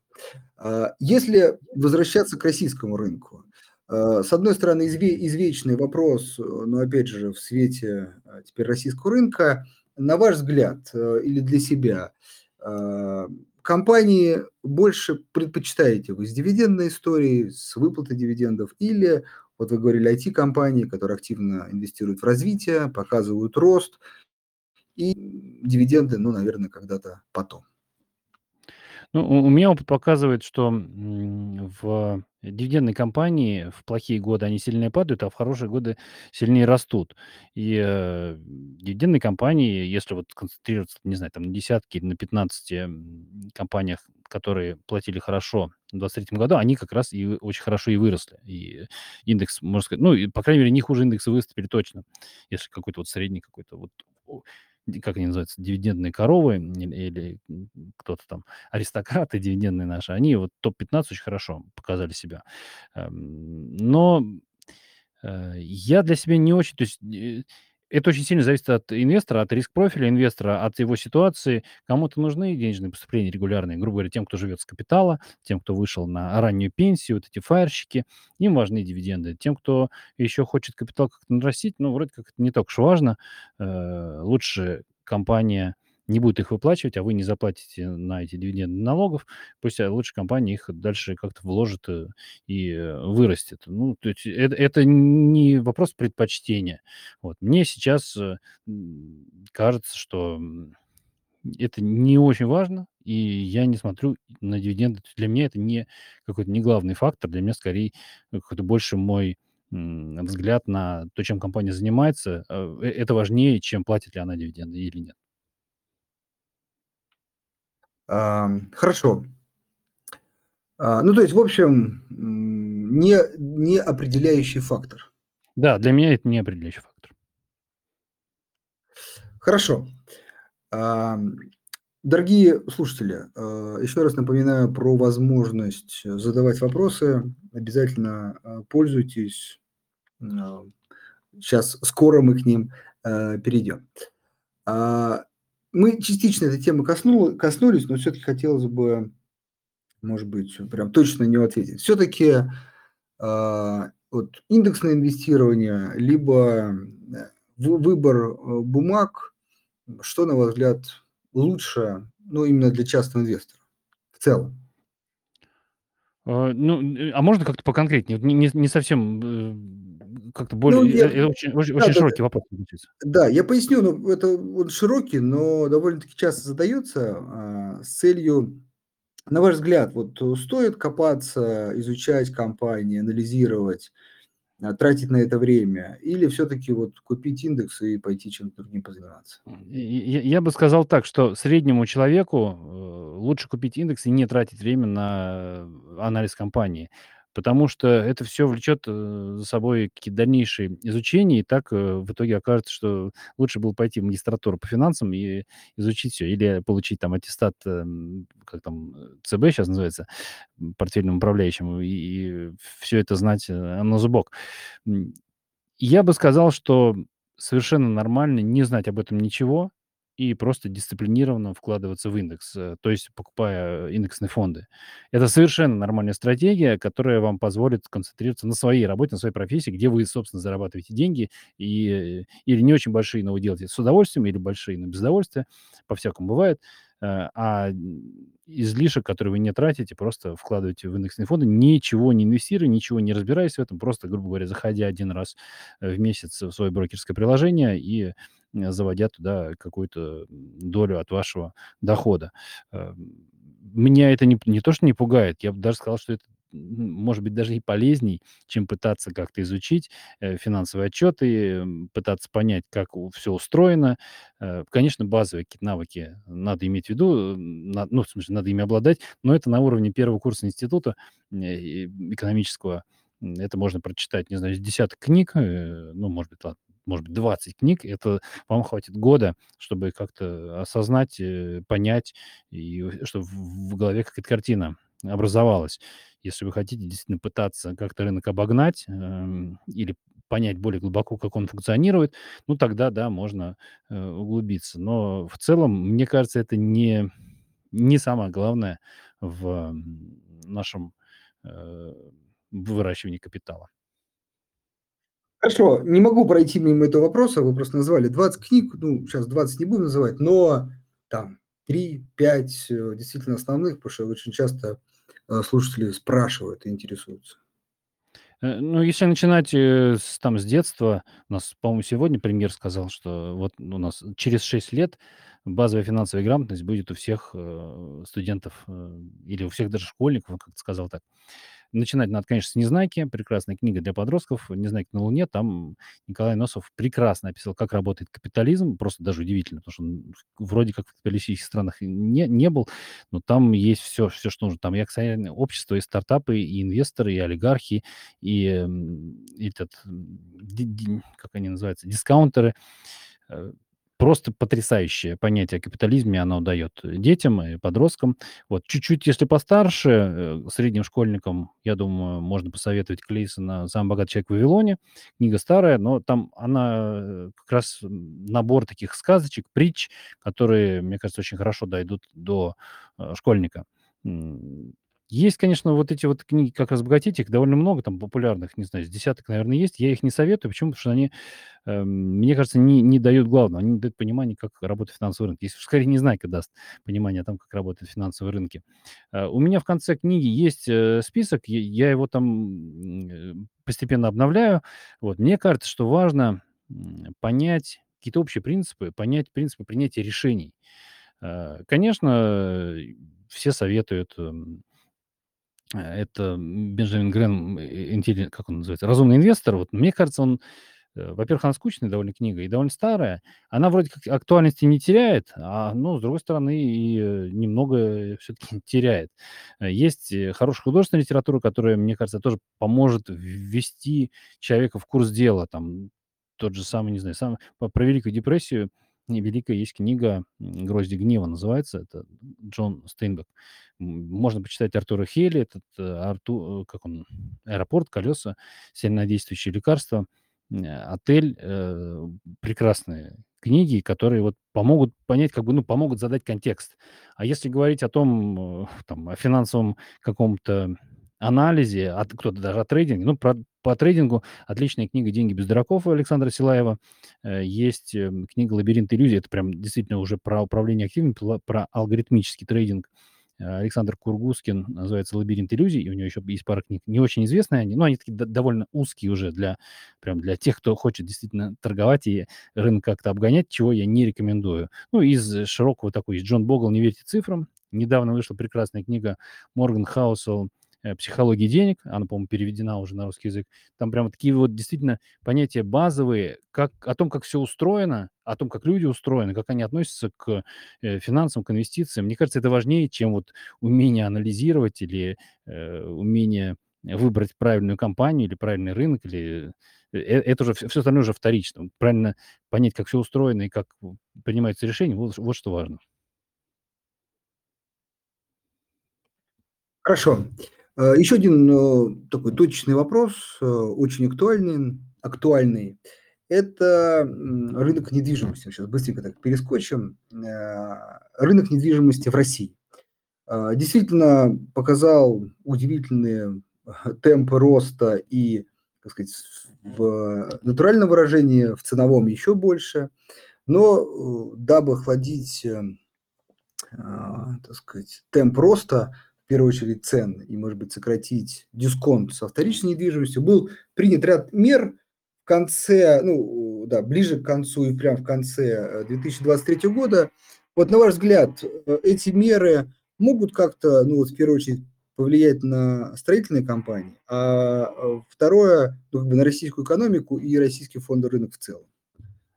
А, если возвращаться к российскому рынку, с одной стороны, извечный вопрос, но опять же в свете теперь российского рынка – на ваш взгляд, э, или для себя, а, компании больше предпочитаете вы с дивидендной историей, с выплатой дивидендов или, вот вы говорили, IT-компании, которые активно инвестируют в развитие, показывают рост, и дивиденды, ну, наверное, когда-то потом? Ну, у меня опыт показывает, что, в дивидендной компании в плохие годы они сильнее падают, а в хорошие годы сильнее растут. И, э, дивидендные компании, если вот концентрироваться, не знаю, там на десятке или на пятнадцати м, компаниях, которые платили хорошо в 23 году, они как раз и очень хорошо и выросли. И индекс, можно сказать, ну, и, по крайней мере, не хуже индекса выступили точно, если какой-то вот средний какой-то вот, как они называются, дивидендные коровы или или, кто-то там аристократы дивидендные наши, они вот топ-15 очень хорошо показали себя. Эм, но, э, я для себя не очень, то есть, э, это очень сильно зависит от инвестора, от риск-профиля инвестора, от его ситуации. Кому-то нужны денежные поступления регулярные, грубо говоря, тем, кто живет с капитала, тем, кто вышел на раннюю пенсию, вот эти фаерщики, им важны дивиденды. Тем, кто еще хочет капитал как-то нарастить, ну, вроде как это не так уж важно. Э, лучше компания не будет их выплачивать, а вы не заплатите на эти дивиденды налогов. Пусть, а лучше компания их дальше как-то вложит, э, и, э, вырастет. Ну, то есть это это не вопрос предпочтения. Вот. Мне сейчас, э, кажется, что, это не очень важно, и я не смотрю на дивиденды. Для меня это не какой-то не главный фактор. Для меня скорее какой-то больше мой, взгляд на то, чем компания занимается. Э, это важнее, чем платит ли она дивиденды или нет. Хорошо. А, ну, то есть, в общем, не не определяющий фактор. Да, для меня это не определяющий фактор. Хорошо. Дорогие слушатели, а, еще раз напоминаю про возможность задавать вопросы. Обязательно, а, пользуйтесь. Щас скоро мы к ним, перейдем. Мы частично этой темы косну коснулись, но все-таки хотелось бы, может быть, прям точно него ответить. Все-таки, а, вот индексное инвестирование либо, э, вы выбор, э, бумаг, что, на ваш взгляд, лучше, ну, именно для частного инвестора в целом? А, ну, н а можно как-то поконкретнее? Не не не совсем, э, как-то Ну, более, э, я это очень очень очень да-да-да. широкий вопрос получился. Да, я поясню, ну, это он широкий, но довольно-таки часто задается, а, с целью, на ваш взгляд, вот стоит копаться, изучать компании, анализировать, а, тратить на это время или все-таки вот купить индекс и пойти чем-то другим позаниматься? Я я бы сказал так, что среднему человеку, э, лучше купить индекс и не тратить время на анализ компании, потому что это всё влечет, э, за собой какие-то дальнейшие изучения, и так, э, в итоге окажется, что лучше было пойти в магистратуру по финансам и изучить всё, или получить там аттестат, эм, как там, э, ЦБ щас называется, м, портфельным управляющим, и всё это знать, на зубок. Я бы сказал, что совершенно нормально не знать об этом ничего и просто дисциплинированно вкладываться в индекс, э, то есть покупая индексные фонды. Это совершенно нормальная стратегия, которая вам позволит сконцентрироваться на своей работе, на своей профессии, где вы, собственно, зарабатываете деньги, и или не очень большие, но вы делаете с удовольствием, или большие, но без удовольствия. По-всякому бывает. Э, а, излишек, который вы не тратите, просто вкладываете в индексные фонды, ничего не инвестируя, ничего не разбираясь в этом, просто, грубо говоря, заходя 1 раз, э, в месяц в свое брокерское приложение и, заводя туда какую-то, долю от вашего дохода. Эм, меня это не не то что не пугает, я бы даже сказал, что это, может быть, даже и полезней, чем пытаться как-то изучить, э, финансовые отчеты, пытаться понять, как у всё устроено. Э, конечно, базовые какие-то навыки надо иметь в виду, ну, в смысле, надо ими обладать, но это на уровне 1 курса института, э, экономического. Это можно прочитать, не знаю, с десяток книг, э, ну, может быть, ладно, может быть, 20 книг. Это вам хватит года, чтобы как-то осознать, э, понять, и чтобы в голове какая-то картина образовалась. Если вы хотите действительно пытаться как-то рынок обогнать, эм, или понять более глубоко, как он функционирует, ну, тогда да, можно, э, углубиться. Но в целом, мне кажется, это не не самое главное в, нашем, э, выращивании капитала. Хорошо, не могу пройти мимо этого вопроса. Вы просто назвали 20 книг, ну, сейчас 20 не будем называть, но там 3-5 э, действительно основных, потому что очень часто э, слушатели спрашивают и интересуются. Э, ну, если начинать, с там с детства, у нас, по-моему, сегодня премьер сказал, что вот у нас через 6 лет базовая финансовая грамотность будет у всех, студентов, или у всех даже школьников, он как-то сказал так. Начинать надо, конечно, с "Незнайки". Прекрасная книга для подростков. "Незнайка на Луне". Там Николай Носов прекрасно описал, как работает капитализм. Просто даже удивительно, потому что он вроде как в капиталистических странах не не был, но там есть все, все, что нужно. Там и акционерное общество, и стартапы, и инвесторы, и олигархи, и, м, этот, как они называются, дискаунтеры. Э, Просто потрясающее понятие о капитализме оно дает детям и подросткам. Вот чуть-чуть, если постарше, э, средним школьникам, я думаю, можно посоветовать Клейсона "Самый богатый человек в Вавилоне". Книга старая, но там она, э, как раз, набор таких сказочек, притч, которые, мне кажется, очень хорошо дойдут до, э, школьника. Есть, конечно, вот эти вот книги "Как разбогатеть", их довольно много, там популярных, не знаю, с десяток, наверное, есть. Я их не советую. Почему? Потому что они Эм, мне кажется, не не дают главного. Они не дают понимания, как работает финансовый рынок. Если скорее Незнайка даст понимание о том, как работают финансовые рынки. Э, у меня в конце книги есть, э, список, я я его там, э, постепенно обновляю. Вот. Мне кажется, что важно, понять какие-то общие принципы, понять принципы принятия решений. Э, конечно, э, все советуют, эм, э, это Бенджамин Грэм, интелли как он называется, "Разумный инвестор". Вот мне кажется, он Э, во-первых, она скучная довольно книга и довольно старая. Она вроде как актуальности не теряет, а, ну, с другой стороны, и э, немного все-таки теряет. Э, Есть хорошая художественная литература, которая, мне кажется, тоже поможет ввести человека в курс дела. Там тот же самый, не знаю, сам, по- про Великую депрессию не великая есть книга «Грозди гнева» называется, это Джон Стейнбек. Можно почитать Артура Хейли, этот э, Арту, э, как он, «Аэропорт», «Колеса», «Сильнодействующие лекарства». "Отель", э, прекрасные книги, которые вот помогут понять, как бы, ну, помогут задать контекст. А если говорить о том, там, о финансовом каком-то анализе, от кто-то даже о трейдинге, ну, про по трейдингу отличная книга "Деньги без дураков" Александра Силаева. Есть, книга "Лабиринт иллюзий". Это прям действительно уже про управление активами, про алгоритмический трейдинг. Александр Кургускин, называется "Лабиринт иллюзий", и у него еще есть пара книг. Не очень известные они, но они такие довольно узкие уже для прям для тех, кто хочет действительно торговать и рынок как-то обгонять, чего я не рекомендую. Ну, из широкого такой есть Джон Богл "Не верьте цифрам". Недавно вышла прекрасная книга Морган Хаусел э, "Психология денег". Она, по-моему, переведена уже на русский язык. Там прямо такие вот действительно понятия базовые, как о том, как все устроено, о том, как люди устроены, как они относятся к, э, финансам, к инвестициям. Мне кажется, это важнее, чем вот умение анализировать или, э, умение выбрать правильную компанию или правильный рынок, или э, это уже все остальное уже вторично. Правильно понять, как все устроено и как принимаются решения, вот вот что важно. Хорошо. Э, Еще один э, такой точечный вопрос, э, очень актуальный. актуальный. Это рынок недвижимости. Сейчас быстренько так перескочим. Рынок недвижимости в России. Действительно показал удивительные темпы роста и, так сказать, в натуральном выражении, в ценовом еще больше. Но дабы охладить так сказать, темп роста, первую очередь цен, и, может быть, сократить дисконт со вторичной недвижимостью, был принят ряд мер в конце, ну, да, ближе к концу и прямо в конце 2023 года. Вот, на ваш взгляд, э, эти меры могут как-то, ну, вот, в первую очередь, повлиять на строительные компании, а э, второе, ну, как бы на российскую экономику и российский фондовый рынок в целом?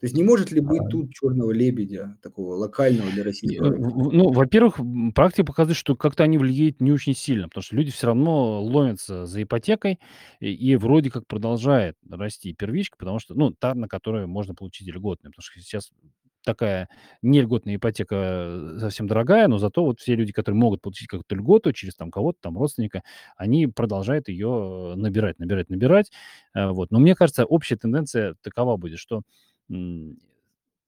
То есть не может ли быть тут черного лебедя, такого локального для И, российского э, ну, во-первых, практика показывает, что как-то они влияют не очень сильно, потому что люди все равно ломятся за ипотекой, и и вроде как продолжает расти первичка, потому что, ну, та, на которую можно получить льготную, потому что сейчас такая нельготная ипотека, э, совсем дорогая, но зато вот все люди, которые могут получить какую-то льготу через там кого-то, там родственника, они продолжают ее набирать, набирать, набирать. Э, вот. Но мне кажется, общая тенденция такова будет, что,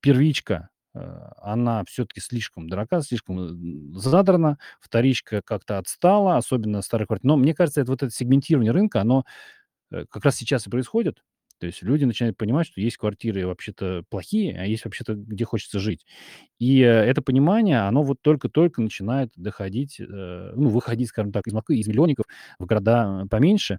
первичка Э, она все-таки слишком дорога, слишком м, задрана, вторичка как-то отстала, особенно старых квартир. Но мне кажется, это вот это сегментирование рынка, оно э, как раз сейчас и происходит. То есть люди начинают понимать, что есть квартиры вообще-то плохие, а есть вообще-то, где хочется жить. И, э, это понимание, оно вот только-только начинает доходить, э, ну, выходить, скажем так, из Москвы, из миллионников в города, э, поменьше.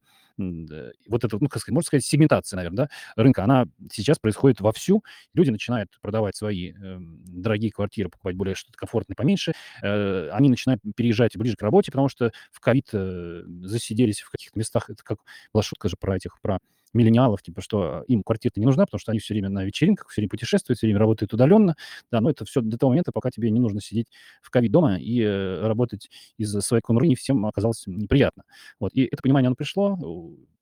Вот вот, ну, как сказать, можно сказать, сегментация, наверно, да, рынка, она сейчас происходит вовсю. Люди начинают продавать свои, эм, дорогие квартиры, покупать более что-то комфортное, поменьше. Э, они начинают переезжать ближе к работе, потому что в ковид, э, засиделись в каких-то местах. Это как была шутка же про этих, про миллениалов, типа, что им квартира-то не нужна, потому что они всё время на вечеринках, всё время путешествуют, всё время работают удаленно. Да, но это всё до того момента, пока тебе не нужно сидеть в ковид дома и, э, работать из своей не всем оказалось неприятно. Вот, и это понимание, оно пришло,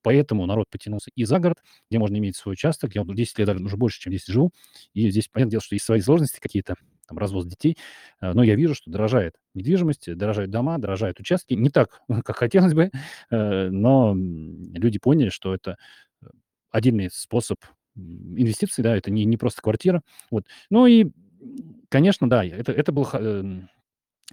поэтому народ потянулся и за город, где можно иметь свой участок. Я вот 10 лет, даже уже больше, чем 10 живу, и здесь, понятное дело, что есть свои сложности какие-то, там, развоз детей, э, но я вижу, что дорожает недвижимость, дорожают дома, дорожают участки. Не так, как хотелось бы, э, но, люди поняли, что это, э, отдельный способ, инвестиций, да, это не не просто квартира. Вот. Ну и, конечно, да, это это был х эм,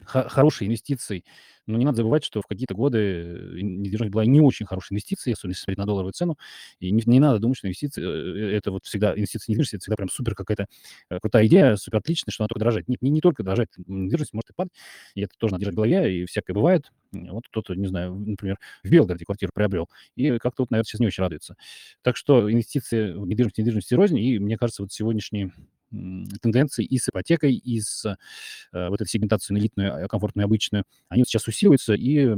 хорошей инвестицией. Но не надо забывать, что в какие-то годы, э, недвижимость была не очень хорошей инвестицией, особенно если смотреть на долларовую цену. И не не надо думать, что инвестиции, э, это вот всегда инвестиции в недвижимость- это всегда прям супер какая-то, э, крутая идея, супер отличная, что она только дорожает. Нет, не не только дорожает недвижимость, может и падать. И это тоже надо держать в голове, и всякое бывает. Вот кто-то, не знаю, например, в Белгороде квартиру приобрел и как-то вот, наверно, щас не очень радуется. Так что инвестиции в недвижимость недвижимости рознь. И мне кажется, вот сегодняшние, м, тенденции и с ипотекой, и с, э, вот этой сегментацией на элитную, а, комфортную, обычную, они сейчас усиливаются, и,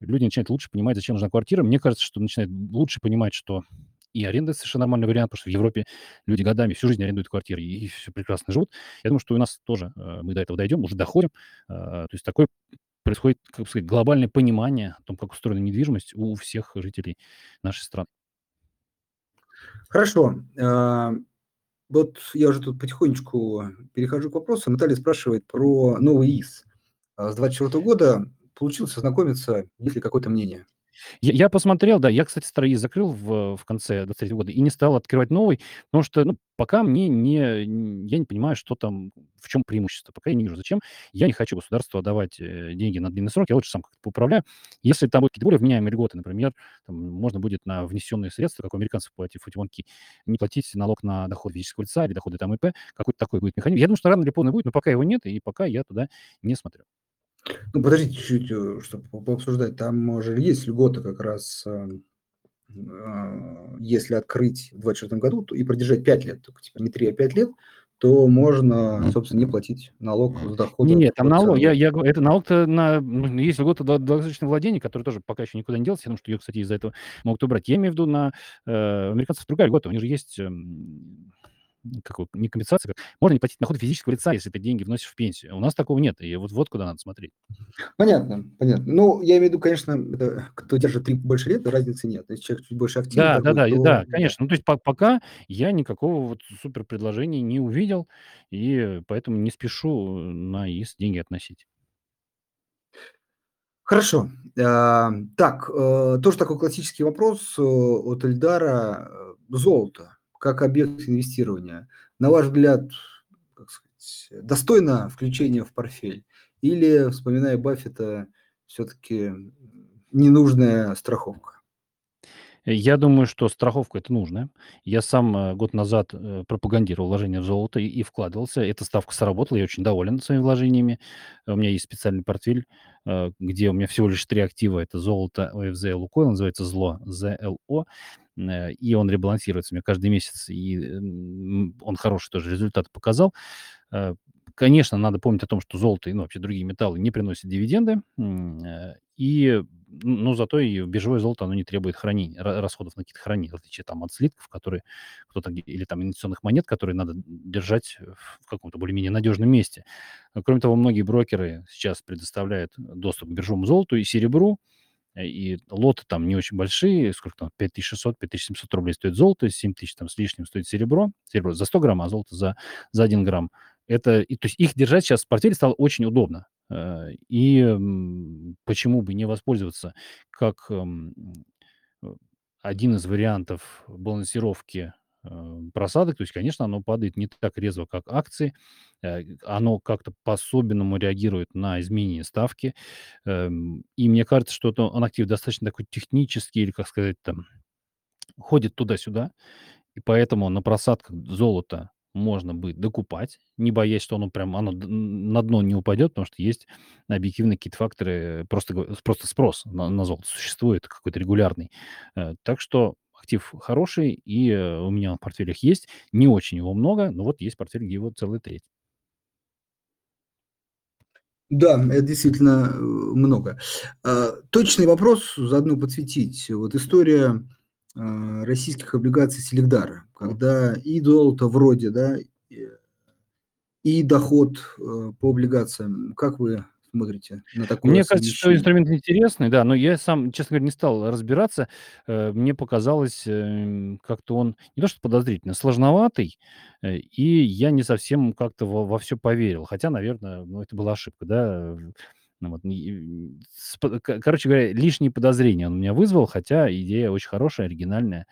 люди начинают лучше понимать, зачем нужна квартира. Мне кажется, что начинают лучше понимать, что и аренда- совершенно нормальный вариант, потому что в Европе люди годами, всю жизнь арендуют квартиры и всё прекрасно живут. Я думаю, что у нас тоже, э, мы до этого дойдем, уже доходим. А, то есть такое происходит, как бы сказать, глобальное понимание о том, как устроена недвижимость у всех жителей нашей страны. Хорошо. Вот я уже тут потихонечку перехожу к вопросу. Наталья спрашивает про новый ИИС. А, с 24 года получилось ознакомиться, есть ли какое-то мнение? Я я посмотрел, да. Я, кстати, старый закрыл в в конце 23 года и не стал открывать новый, потому что, ну, пока мне не я не понимаю, что там, в чём преимущество. Пока я не вижу, зачем. Я не хочу государству отдавать, э, деньги на длинный срок, я лучше сам как-то поуправляю. Если там будут какие-то более вменяемые льготы, например, там можно будет на внесенные средства, как у американцев платить фатьмонки, не платить налог на доход физического лица или доходы там ИП. Какой-то такой будет механизм. Я думаю, что рано или поздно будет, но пока его нет, и пока я туда не смотрю. Ну, подождите чуть-чуть, э, чтоб по пообсуждать. Там же есть льгота как раз, ам, а, если открыть в 24 году, и продержать 5 лет, только типа не 3, а 5 лет, то можно, собственно, не платить налог с дохода Не-не, там налог, я я это налог-то на ну, есть льгота дол долгосрочного владения, который тоже пока еще никуда не делся. Думаю, что ее, кстати, из-за этого могут убрать. Я имею в виду на, э, американцев другая льгота. У них же есть, м, как его, не компенсация, как можно не платить доходы физического лица, если ты деньги вносишь в пенсию. У нас такого нет. И вот вот куда надо смотреть. Понятно, понятно. Ну, я имею в виду, конечно, это кто держит 3 больше лет, разницы нет. Если человек чуть больше активный Да, да-да, и то да, да. конечно. Ну, то есть по пока я никакого вот супер предложения не увидел, и поэтому не спешу на ИИС деньги относить. Хорошо. А, так, э, тоже такой классический вопрос, э, от Эльдара. Э, золото как объект инвестирования. На ваш взгляд, как сказать, достойно включения в портфель или, вспоминая Баффета, всё-таки, м, ненужная страховка? Я думаю, что страховка- это нужно. Я сам, э, год назад, э, пропагандировал вложение в золото и и вкладывался. Эта ставка сработала, я очень доволен своими вложениями. У меня есть специальный портфель, э, где у меня всего лишь 3 актива: это золото, ОФЗ "Лукойл", называется ЗЛО, э, и он ребалансируется у меня каждый месяц, и, он хороший тоже результат показал. Конечно, надо помнить о том, что золото и, ну, вообще другие металлы не приносят дивиденды, э, и, н но зато и биржевое золото, оно не требует хранения, ра расходов на какие-то хранения, в отличие там от слитков, которые кто-то или там инвестиционных монет, которые надо держать в каком-то более-менее надежном месте. А кроме того, многие брокеры сейчас предоставляют доступ к биржевому золоту и серебру, э, и лоты там не очень большие, сколько там, 5600, 5700 рублей стоит золото, 7000 там с лишним стоит серебро. Серебро за 100 грамм, а золото за за 1 грамм. Это и то есть их держать щас в портфеле стало очень удобно. Э, и, почему бы не воспользоваться как, м, э, один из вариантов балансировки, э, просадок. То есть, конечно, оно падает не так резво, как акции, оно как-то по-особенному реагирует на изменение ставки. Эм, и мне кажется, что это он актив достаточно такой технический или, как сказать там ходит туда-сюда, и поэтому на просадках золота можно будет докупать, не боясь, что оно прям оно на дно не упадет, потому что есть объективные какие-то факторы, просто, просто спрос на, на золото существует, какой-то регулярный. Э, так что актив хороший, и э, у меня в портфелях есть. Не очень его много, но вот есть портфель, где его целая треть. Да, это действительно э, много. Точный вопрос заодно подсветить. Вот история российских облигаций Селегдара, когда и золото вроде, да, и доход э, по облигациям. Как вы смотрите на такое Мне кажется, что инструмент интересный, да, но я сам, честно говоря, не стал разбираться. Э, мне показалось, эм, как-то он не то что подозрительно, сложноватый, э, и я не совсем как-то во, во все поверил. Хотя, наверное, ну, это была ошибка, да. Ну, вот, короче говоря, лишние подозрения он у меня вызвал, хотя идея очень хорошая, оригинальная.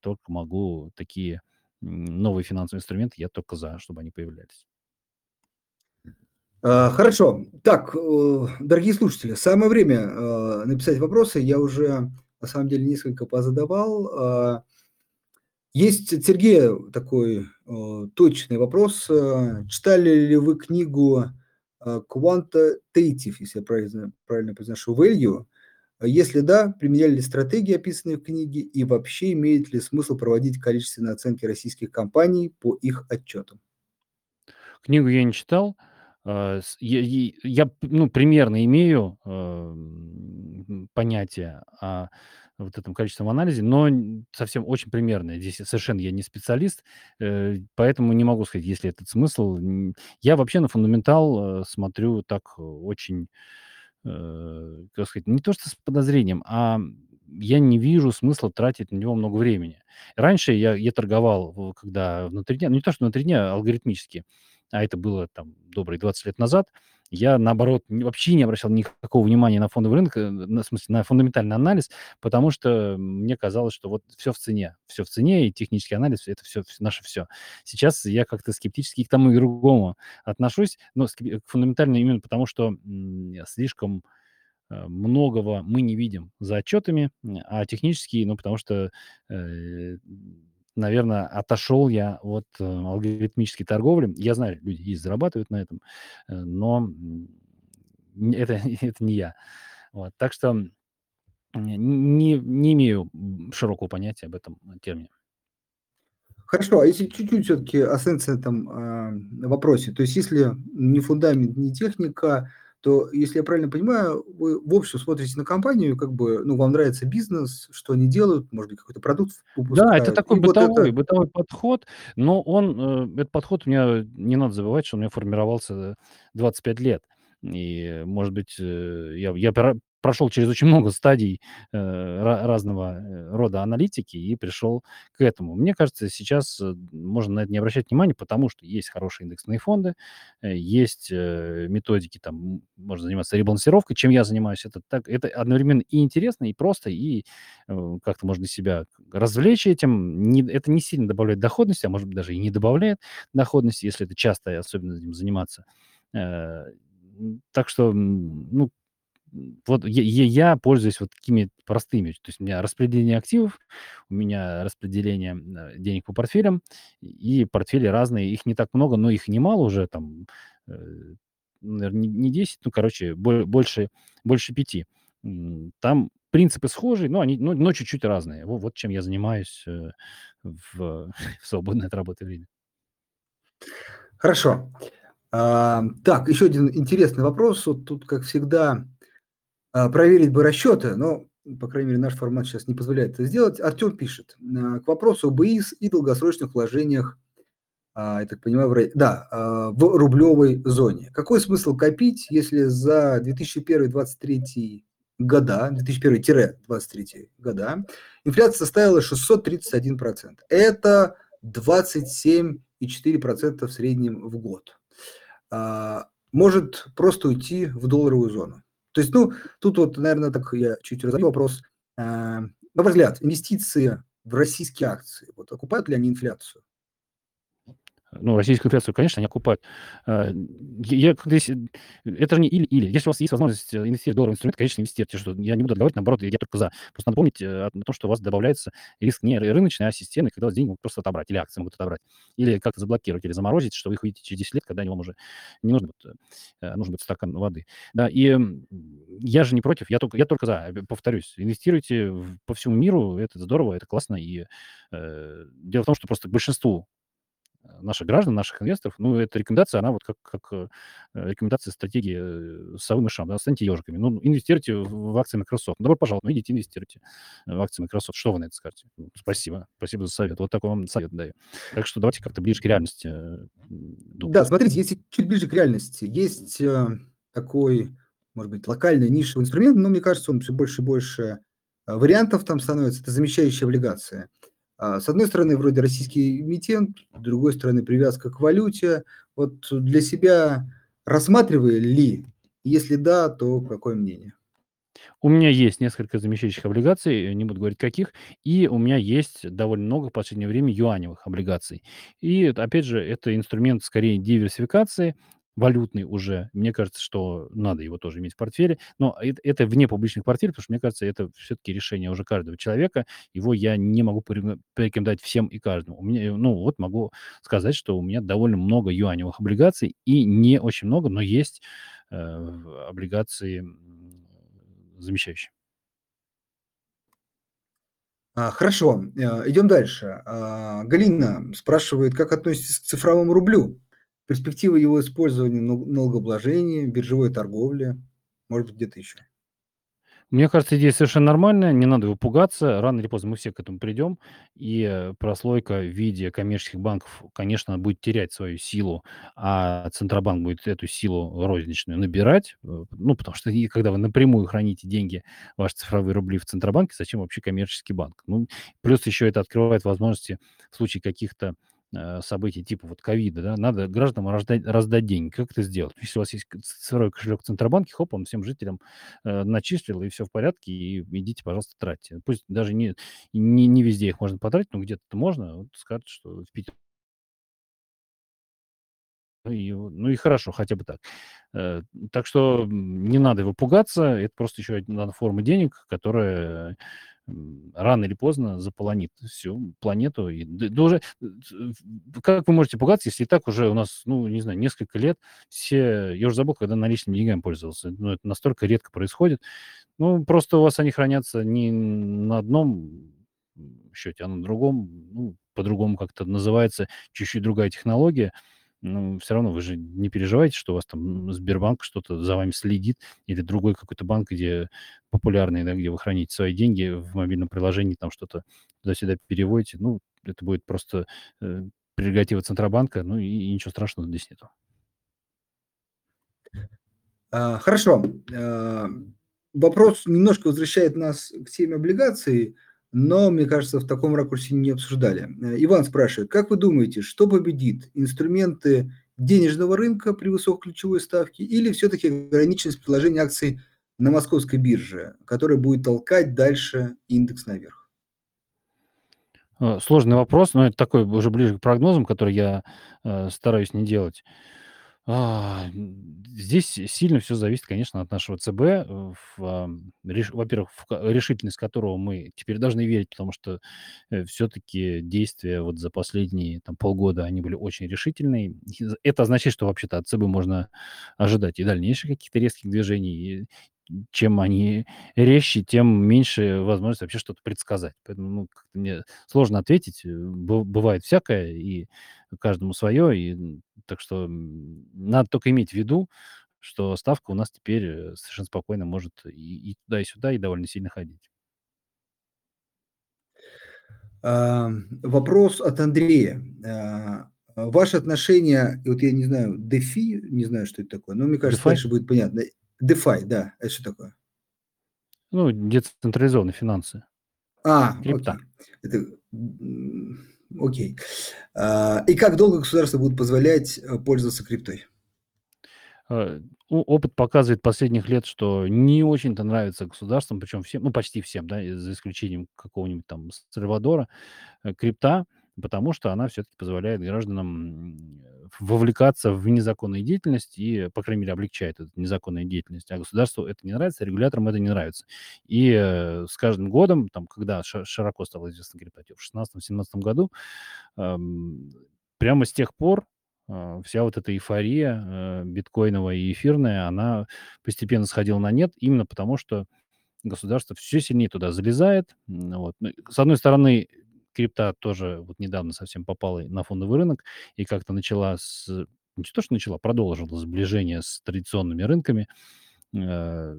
Только могу такие новые финансовые инструменты, я только за, чтобы они появлялись. А, хорошо. Так, э, дорогие слушатели, самое время э, написать вопросы. Я уже, на самом деле, несколько позадавал. А, есть от Сергея такой э, точный вопрос. Читали ли вы книгу Quantitative, если я правильно, правильно произношу, Value? Если да, применяли ли стратегии, описанные в книге, и вообще имеет ли смысл проводить количественные оценки российских компаний по их отчетам? Книгу я не читал, Э, я ну, примерно имею, э, понятие о вот этом количественном анализе, но совсем очень примерное. Здесь совершенно я не специалист, э, поэтому не могу сказать, есть ли этот смысл. я вообще на фундаментал, смотрю так очень, как сказать, не то что с подозрением, а я не вижу смысла тратить на него много времени. Раньше я я торговал, когда внутри дня, ну, не то что внутри дня, а алгоритмически а это было там добрые 20 лет назад, я, наоборот, вообще не обращал никакого внимания на фондовый рынок, э, на, в смысле, на фундаментальный анализ, потому что мне казалось, что вот все в цене. Все в цене, и технический анализ – это все, наше все. Сейчас я как-то скептически к тому и другому отношусь, но к фундаментально именно потому, что слишком э, многого мы не видим за отчетами, а технические, ну, потому что э, наверное, отошел я от э, алгоритмической торговли. Я знаю, люди есть, зарабатывают на этом, э, но это, это не я. Вот, так что не, не имею широкого понятия об этом термине. Хорошо, а если чуть-чуть все-таки о этом э, вопросе, то есть если не фундамент, не техника, то, если я правильно понимаю, вы в общем смотрите на компанию, как бы, ну, вам нравится бизнес, что они делают, может быть, какой-то продукт выпускают. Да, это такой бытовой, вот это... бытовой подход, но он, э, этот подход у меня, не надо забывать, что у меня формировался 25 лет. И, может быть, э, я, я прошел через очень много стадий э, разного э, рода аналитики и пришел к этому. Мне кажется, сейчас э, можно на это не обращать внимания, потому что есть хорошие индексные фонды, э, есть методики, там можно заниматься ребалансировкой, чем я занимаюсь. Это, так, это одновременно и интересно, и просто, и э, как-то можно себя развлечь этим. Не, это не сильно добавляет доходности, а может быть даже и не добавляет доходности, если это часто особенно этим заниматься. Э, так что, ну, вот я, я пользуюсь вот такими простыми. То есть у меня распределение активов, у меня распределение э, денег по портфелям, и портфели разные. Их не так много, но их немало уже, там, э, наверное, не 10, ну, короче, больше, больше 5. Там принципы схожие, но они, но, чуть-чуть разные. Вот, вот чем я занимаюсь э, в, в свободное от работы время. Хорошо. А, так, еще один интересный вопрос. Вот тут, как всегда, проверить бы расчеты, но, по крайней мере, наш формат сейчас не позволяет это сделать. Артем пишет. А, к вопросу об ИИС и долгосрочных вложениях, а, я так понимаю, в, да, в рублевой зоне. Какой смысл копить, если за 2001-2023 года, 2001-2023 года, инфляция составила 631%. Это 27,4% в среднем в год. Может просто уйти в долларовую зону. То есть, ну, тут вот, наверное, так я чуть разобью вопрос. А, на ваш взгляд, инвестиции в российские акции, вот окупают ли они инфляцию? Ну, российскую инфляцию, конечно, они окупают. Э, я если это же не или-или. Если у вас есть возможность, э, инвестировать в долларовый инструмент, конечно, инвестируйте. Что я не буду отговаривать, наоборот, я только за. Просто надо э, о том, что у вас добавляется риск не ры рыночный, а системный, когда у вас деньги могут просто отобрать, или акции могут отобрать, или как-то заблокировать, или заморозить, что вы их увидите через 10 лет, когда они вам уже не нужны будут, э, нужен будет стакан воды. Да, и, я же не против, я только я только за. Повторюсь, инвестируйте в по всему миру, это здорово, это классно. И, э, дело в том, что просто большинству наших граждан, наших инвесторов, ну, эта рекомендация, она вот как, как э, рекомендация стратегии э, совы мышам, да, станьте ежиками. Ну, инвестируйте в, акции Microsoft. Добро пожаловать, ну, идите инвестируйте в акции Microsoft. Что вы на это скажете? Ну, спасибо, спасибо за совет. Вот такой вам совет даю. Так что давайте как-то ближе к реальности э, думать. Да, смотрите, если чуть ближе к реальности, есть э, такой, может быть, локальный нишевый инструмент, но мне кажется, он все больше и больше э, вариантов там становится. Это замещающая облигация. А, с одной стороны, вроде российский эмитент, с другой стороны, привязка к валюте. Вот для себя рассматривали ли? Если да, то какое мнение? У меня есть несколько замещающих облигаций, не буду говорить каких, и у меня есть довольно много в последнее время юаневых облигаций. И опять же, это инструмент скорее диверсификации, валютный уже. Мне кажется, что надо его тоже иметь в портфеле. Но это, вне публичных портфелей, потому что, мне кажется, это все-таки решение уже каждого человека. Его я не могу порекомен- порекомендовать всем и каждому. У меня, ну, вот могу сказать, что у меня довольно много юаневых облигаций, и не очень много, но есть э, облигации замещающие. А, хорошо, э, идем дальше. А, Галина спрашивает, как относитесь к цифровому рублю? Перспективы его использования в нал- налогообложении, биржевой торговле, может быть, где-то еще. Мне кажется, идея совершенно нормальная, не надо его пугаться. Рано или поздно мы все к этому придем, и э, прослойка в виде коммерческих банков, конечно, будет терять свою силу, а Центробанк будет эту силу розничную набирать. э, Ну, потому что и когда вы напрямую храните деньги, ваши цифровые рубли в Центробанке, зачем вообще коммерческий банк? Ну, плюс еще это открывает возможности в случае каких-то событий типа вот ковида, да, надо гражданам раздать, раздать деньги. Как это сделать? Если у вас есть цифровой кошелек в Центробанке, хоп, он всем жителям э, начислил, и все в порядке, и идите, пожалуйста, тратьте. Пусть даже не, не, не везде их можно потратить, но где-то можно. Вот скажут, что в Питере. Ну и, ну и хорошо, хотя бы так. Э, так что не надо его пугаться, это просто еще одна форма денег, которая рано или поздно заполонит всю планету. И, да, да уже, э, как вы можете пугаться, если и так уже у нас, ну, не знаю, несколько лет все... Я уже забыл, когда наличными деньгами пользовался. Ну, это настолько редко происходит. Ну, просто у вас они хранятся не на одном счете, а на другом, ну, по-другому как-то называется, чуть-чуть другая технология. Ну, все равно вы же не переживаете, что у вас там Сбербанк что-то за вами следит, или другой какой-то банк, где популярный, да, где вы храните свои деньги в мобильном приложении, там что-то туда-сюда переводите. Ну, это будет просто э, прерогатива Центробанка, ну и, и ничего страшного здесь нету. А, Хорошо. А, Вопрос немножко возвращает нас к теме облигаций, но, мне кажется, в таком ракурсе не обсуждали. Э, Иван спрашивает, как вы думаете, что победит? Инструменты денежного рынка при высокой ключевой ставке или все-таки ограниченность предложения акций на московской бирже, которая будет толкать дальше индекс наверх? Э, Сложный вопрос, но это такой уже ближе к прогнозам, который я э, стараюсь не делать. А, здесь сильно все зависит, конечно, от нашего ЦБ, э, реш во-первых, решительность которого мы теперь должны верить, потому что, все таки действия вот за последние там полгода, они были очень решительные. Это означает, что вообще-то от ЦБ можно ожидать и дальнейших каких-то резких движений. И чем они резче, тем меньше возможность вообще что-то предсказать. Поэтому, ну, мне сложно ответить. Э, бы бывает всякое, и каждому свое. И, так что, надо только иметь в виду, что ставка у нас теперь, э, совершенно спокойно может и и туда, и сюда, и довольно сильно ходить. А, Вопрос от Андрея. А, Ваши отношения, и вот я не знаю, DeFi, не знаю, что это такое, но мне кажется, DeFi? дальше будет понятно. DeFi, да, это что такое? Ну, децентрализованные финансы, А, крипта. Это, окей. А, И как долго государства будут позволять э, пользоваться криптой? Э, опыт показывает последних лет, что не очень-то нравится государствам, причем всем, ну, почти всем, да, за исключением какого-нибудь там Сальвадора, э, крипта. Потому что она все-таки позволяет гражданам вовлекаться в незаконную деятельность и, по крайней мере, облегчает эту незаконную деятельность. А государству это не нравится, регуляторам это не нравится. И э, с каждым годом, там, когда широко стало известно криптоте, в 2016-2017 году, прямо с тех пор э, вся вот эта эйфория э, биткоиновая и эфирная, она постепенно сходила на нет, именно потому что государство все сильнее туда залезает. Вот. Ну, с одной стороны, крипта тоже вот недавно совсем попала на фондовый рынок и как-то начала с... Не то, что начала, продолжила сближение с традиционными рынками. Э,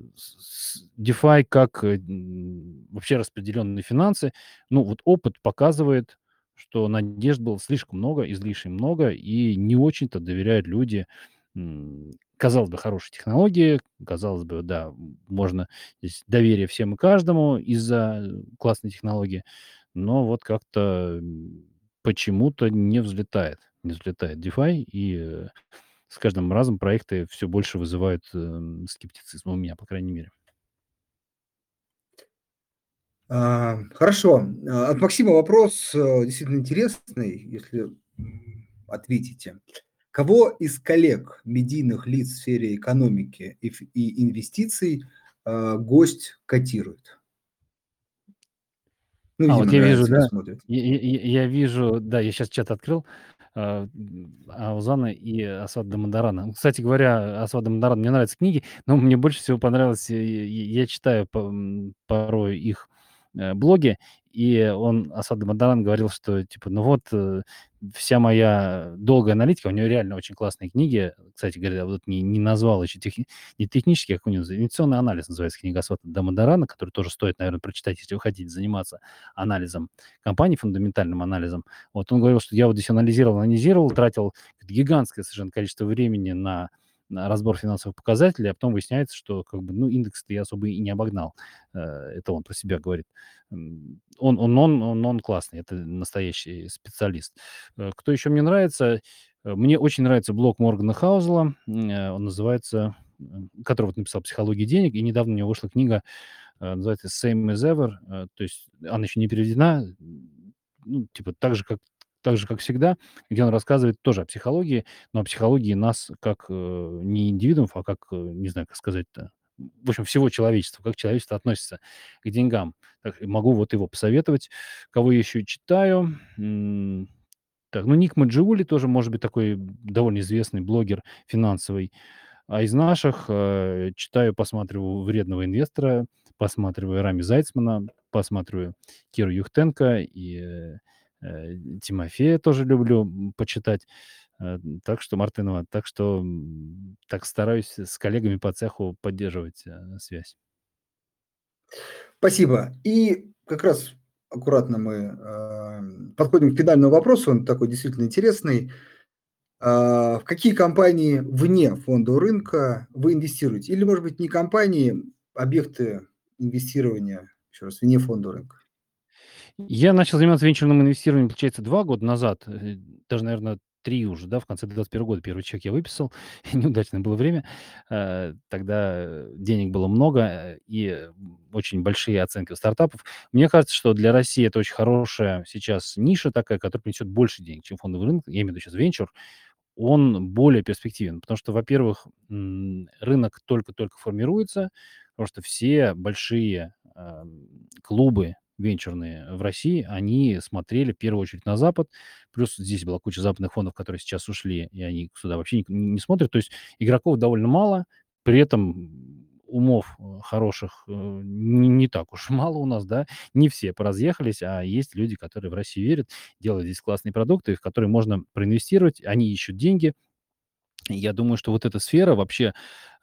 DeFi как вообще распределенные финансы. Ну, вот опыт показывает, что надежд было слишком много, излишне много, и не очень-то доверяют люди казалось бы, хорошие технологии, казалось бы, да, можно здесь доверие всем и каждому из-за классной технологии, но вот как-то почему-то не взлетает, не взлетает DeFi, и э, с каждым разом проекты все больше вызывают э, скептицизм у меня, по крайней мере. А, хорошо. А, от Максима вопрос э, действительно интересный, если ответите. Кого из коллег медийных лиц в сфере экономики и, инвестиций э, гость котирует? Ну, а, вот я вижу, да, я, я, я вижу, да, я сейчас чат открыл, э, Аузана и Асвад Дамадарана. Кстати говоря, Асвад Дамадаран, мне нравятся книги, но мне больше всего понравилось, я, я читаю по, порой их э, блоги, и он, Асад Мадаран, говорил, что, типа, ну вот, э, вся моя долгая аналитика, у него реально очень классные книги, кстати говоря, вот не, не назвал еще, тех, не технический, как у него, инвестиционный анализ называется книга Асада Дамадарана, который тоже стоит, наверное, прочитать, если вы хотите заниматься анализом компании, фундаментальным анализом. Вот он говорил, что я вот здесь анализировал, анализировал, тратил гигантское совершенно количество времени на разбор финансовых показателей, а потом выясняется, что как бы, ну, индекс я особо и не обогнал. Э, это он про себя говорит. Он, он, он, он, он классный, это настоящий специалист. Э, кто еще мне нравится? Э, мне очень нравится блог Моргана Хаузела. Он называется, который вот написал «Психология денег», и недавно у него вышла книга, называется «Same as ever», то есть она еще не переведена, ну, типа так же, как так же, как всегда, где он рассказывает тоже о психологии, но о психологии нас как э, не индивидуумов, а как, э, не знаю, как сказать-то, в общем, всего человечества, как человечество относится к деньгам. Так, могу вот его посоветовать. Кого я еще читаю? так, ну, Ник Маджиули тоже, может быть, такой довольно известный блогер финансовый. А из наших э, читаю, посматриваю «Вредного инвестора», посматриваю Рами Зайцмана, посматриваю Киру Юхтенко и э, Тимофея тоже люблю почитать. Э, так что, Мартынова, так что так стараюсь с коллегами по цеху поддерживать э, связь. Спасибо. И как раз аккуратно мы э, подходим к финальному вопросу, он такой действительно интересный. Э, в какие компании вне фондового рынка вы инвестируете? Или, может быть, не компании, объекты инвестирования, еще раз, вне фондового рынка? Я начал заниматься венчурным инвестированием, получается, два года назад, э, даже, наверное, три уже, да, в конце 2021 года первый чек я выписал, неудачное было время, э, тогда денег было много э, и очень большие оценки у стартапов. Мне кажется, что для России это очень хорошая сейчас ниша такая, которая принесет больше денег, чем фондовый рынок, я имею в виду сейчас венчур, он более перспективен, потому что, во-первых, рынок только-только формируется, потому что все большие клубы венчурные в России, они смотрели в первую очередь на Запад, плюс здесь была куча западных фондов, которые сейчас ушли, и они сюда вообще не, не смотрят. То есть игроков довольно мало, при этом умов э, хороших э, не, не так уж мало у нас, да, не все поразъехались, а есть люди, которые в Россию верят, делают здесь классные продукты, в которые можно проинвестировать, они ищут деньги. Я думаю, что вот эта сфера вообще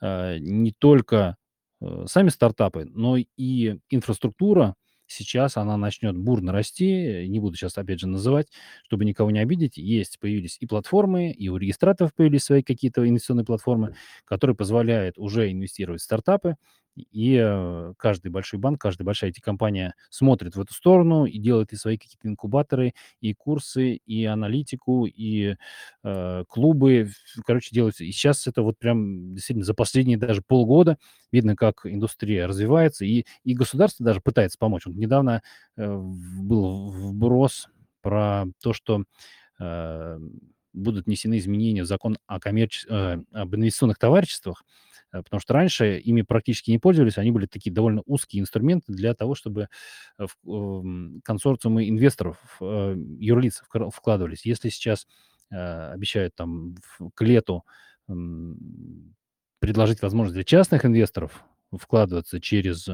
э, не только э, сами стартапы, но и инфраструктура, Сейчас она начнет бурно расти. Не буду сейчас, опять же, называть, чтобы никого не обидеть. Есть, появились и платформы, и у регистраторов появились свои какие-то инвестиционные платформы, которые позволяют уже инвестировать в стартапы. И э, каждый большой банк, каждая большая IT-компания смотрит в эту сторону и делает и свои какие-то инкубаторы, и курсы, и аналитику, и э, клубы. Короче, делается. И сейчас это вот прям действительно за последние даже полгода видно, как индустрия развивается, и, и государство даже пытается помочь. Вот недавно э, был вброс про то, что э, будут внесены изменения в закон о коммерч... э, об инвестиционных товариществах, потому что раньше ими практически не пользовались, они были такие довольно узкие инструменты для того, чтобы э, в эм, консорциумы инвесторов, э, юрлиц вкладывались. Если сейчас э, обещают там к лету предложить возможность для частных инвесторов вкладываться через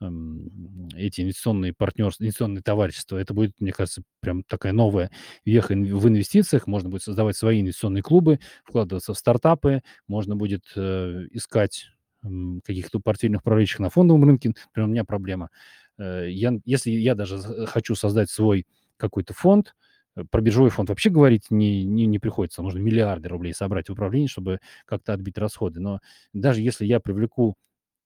эм, эти инвестиционные партнерства, инвестиционные товарищества. Это будет, мне кажется, прям такая новая веха в инвестициях. Можно будет создавать свои инвестиционные клубы, вкладываться в стартапы, можно будет э, искать каких-то портфельных управляющих на фондовом рынке. Например, у меня проблема. Э, я, если я даже хочу создать свой какой-то фонд, э, про биржевой фонд вообще говорить не, не, не приходится. Нужно миллиарды рублей собрать в управлении, чтобы как-то отбить расходы. Но даже если я привлеку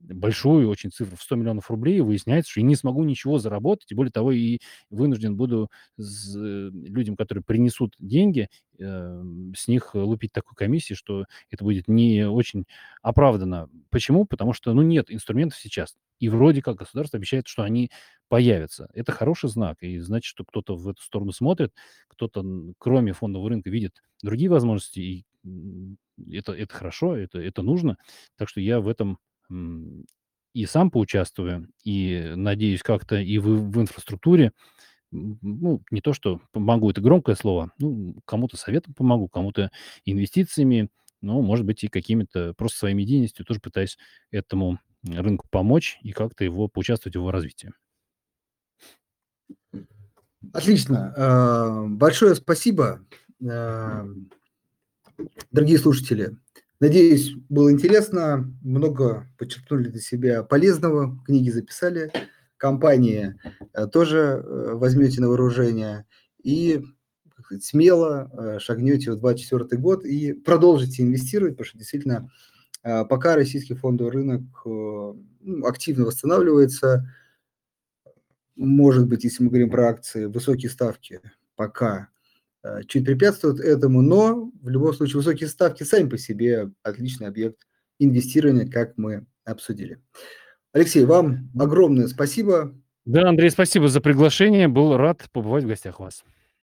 большую очень цифру в 100 миллионов рублей, выясняется, что я не смогу ничего заработать, и более того, и вынужден буду с, э, людям, которые принесут деньги, э, с них лупить такой комиссии, что это будет не очень оправдано. Почему? Потому что, ну, нет инструментов сейчас. И вроде как государство обещает, что они появятся. Это хороший знак, и значит, что кто-то в эту сторону смотрит, кто-то, кроме фондового рынка, видит другие возможности, и это, это хорошо, это, это нужно. Так что я в этом и сам поучаствую, и надеюсь как-то и в, в инфраструктуре, ну, не то, что помогу, это громкое слово, ну, кому-то советом помогу, кому-то инвестициями, ну, может быть, и какими-то просто своими деятельностью тоже пытаюсь этому рынку помочь и как-то его поучаствовать в его развитии. Отлично. Э, Большое спасибо, э, дорогие слушатели. Надеюсь, было интересно, много подчеркнули для себя полезного, книги записали, компании э, тоже э, возьмете на вооружение. И смело э, шагнете в 2024 год и продолжите инвестировать, потому что действительно пока российский фондовый рынок ну, активно восстанавливается, может быть, если мы говорим про акции, высокие ставки пока чуть препятствуют этому, но в любом случае высокие ставки сами по себе отличный объект инвестирования, как мы обсудили. Алексей, вам огромное спасибо. Да, Андрей, спасибо за приглашение. Был рад побывать в гостях у вас.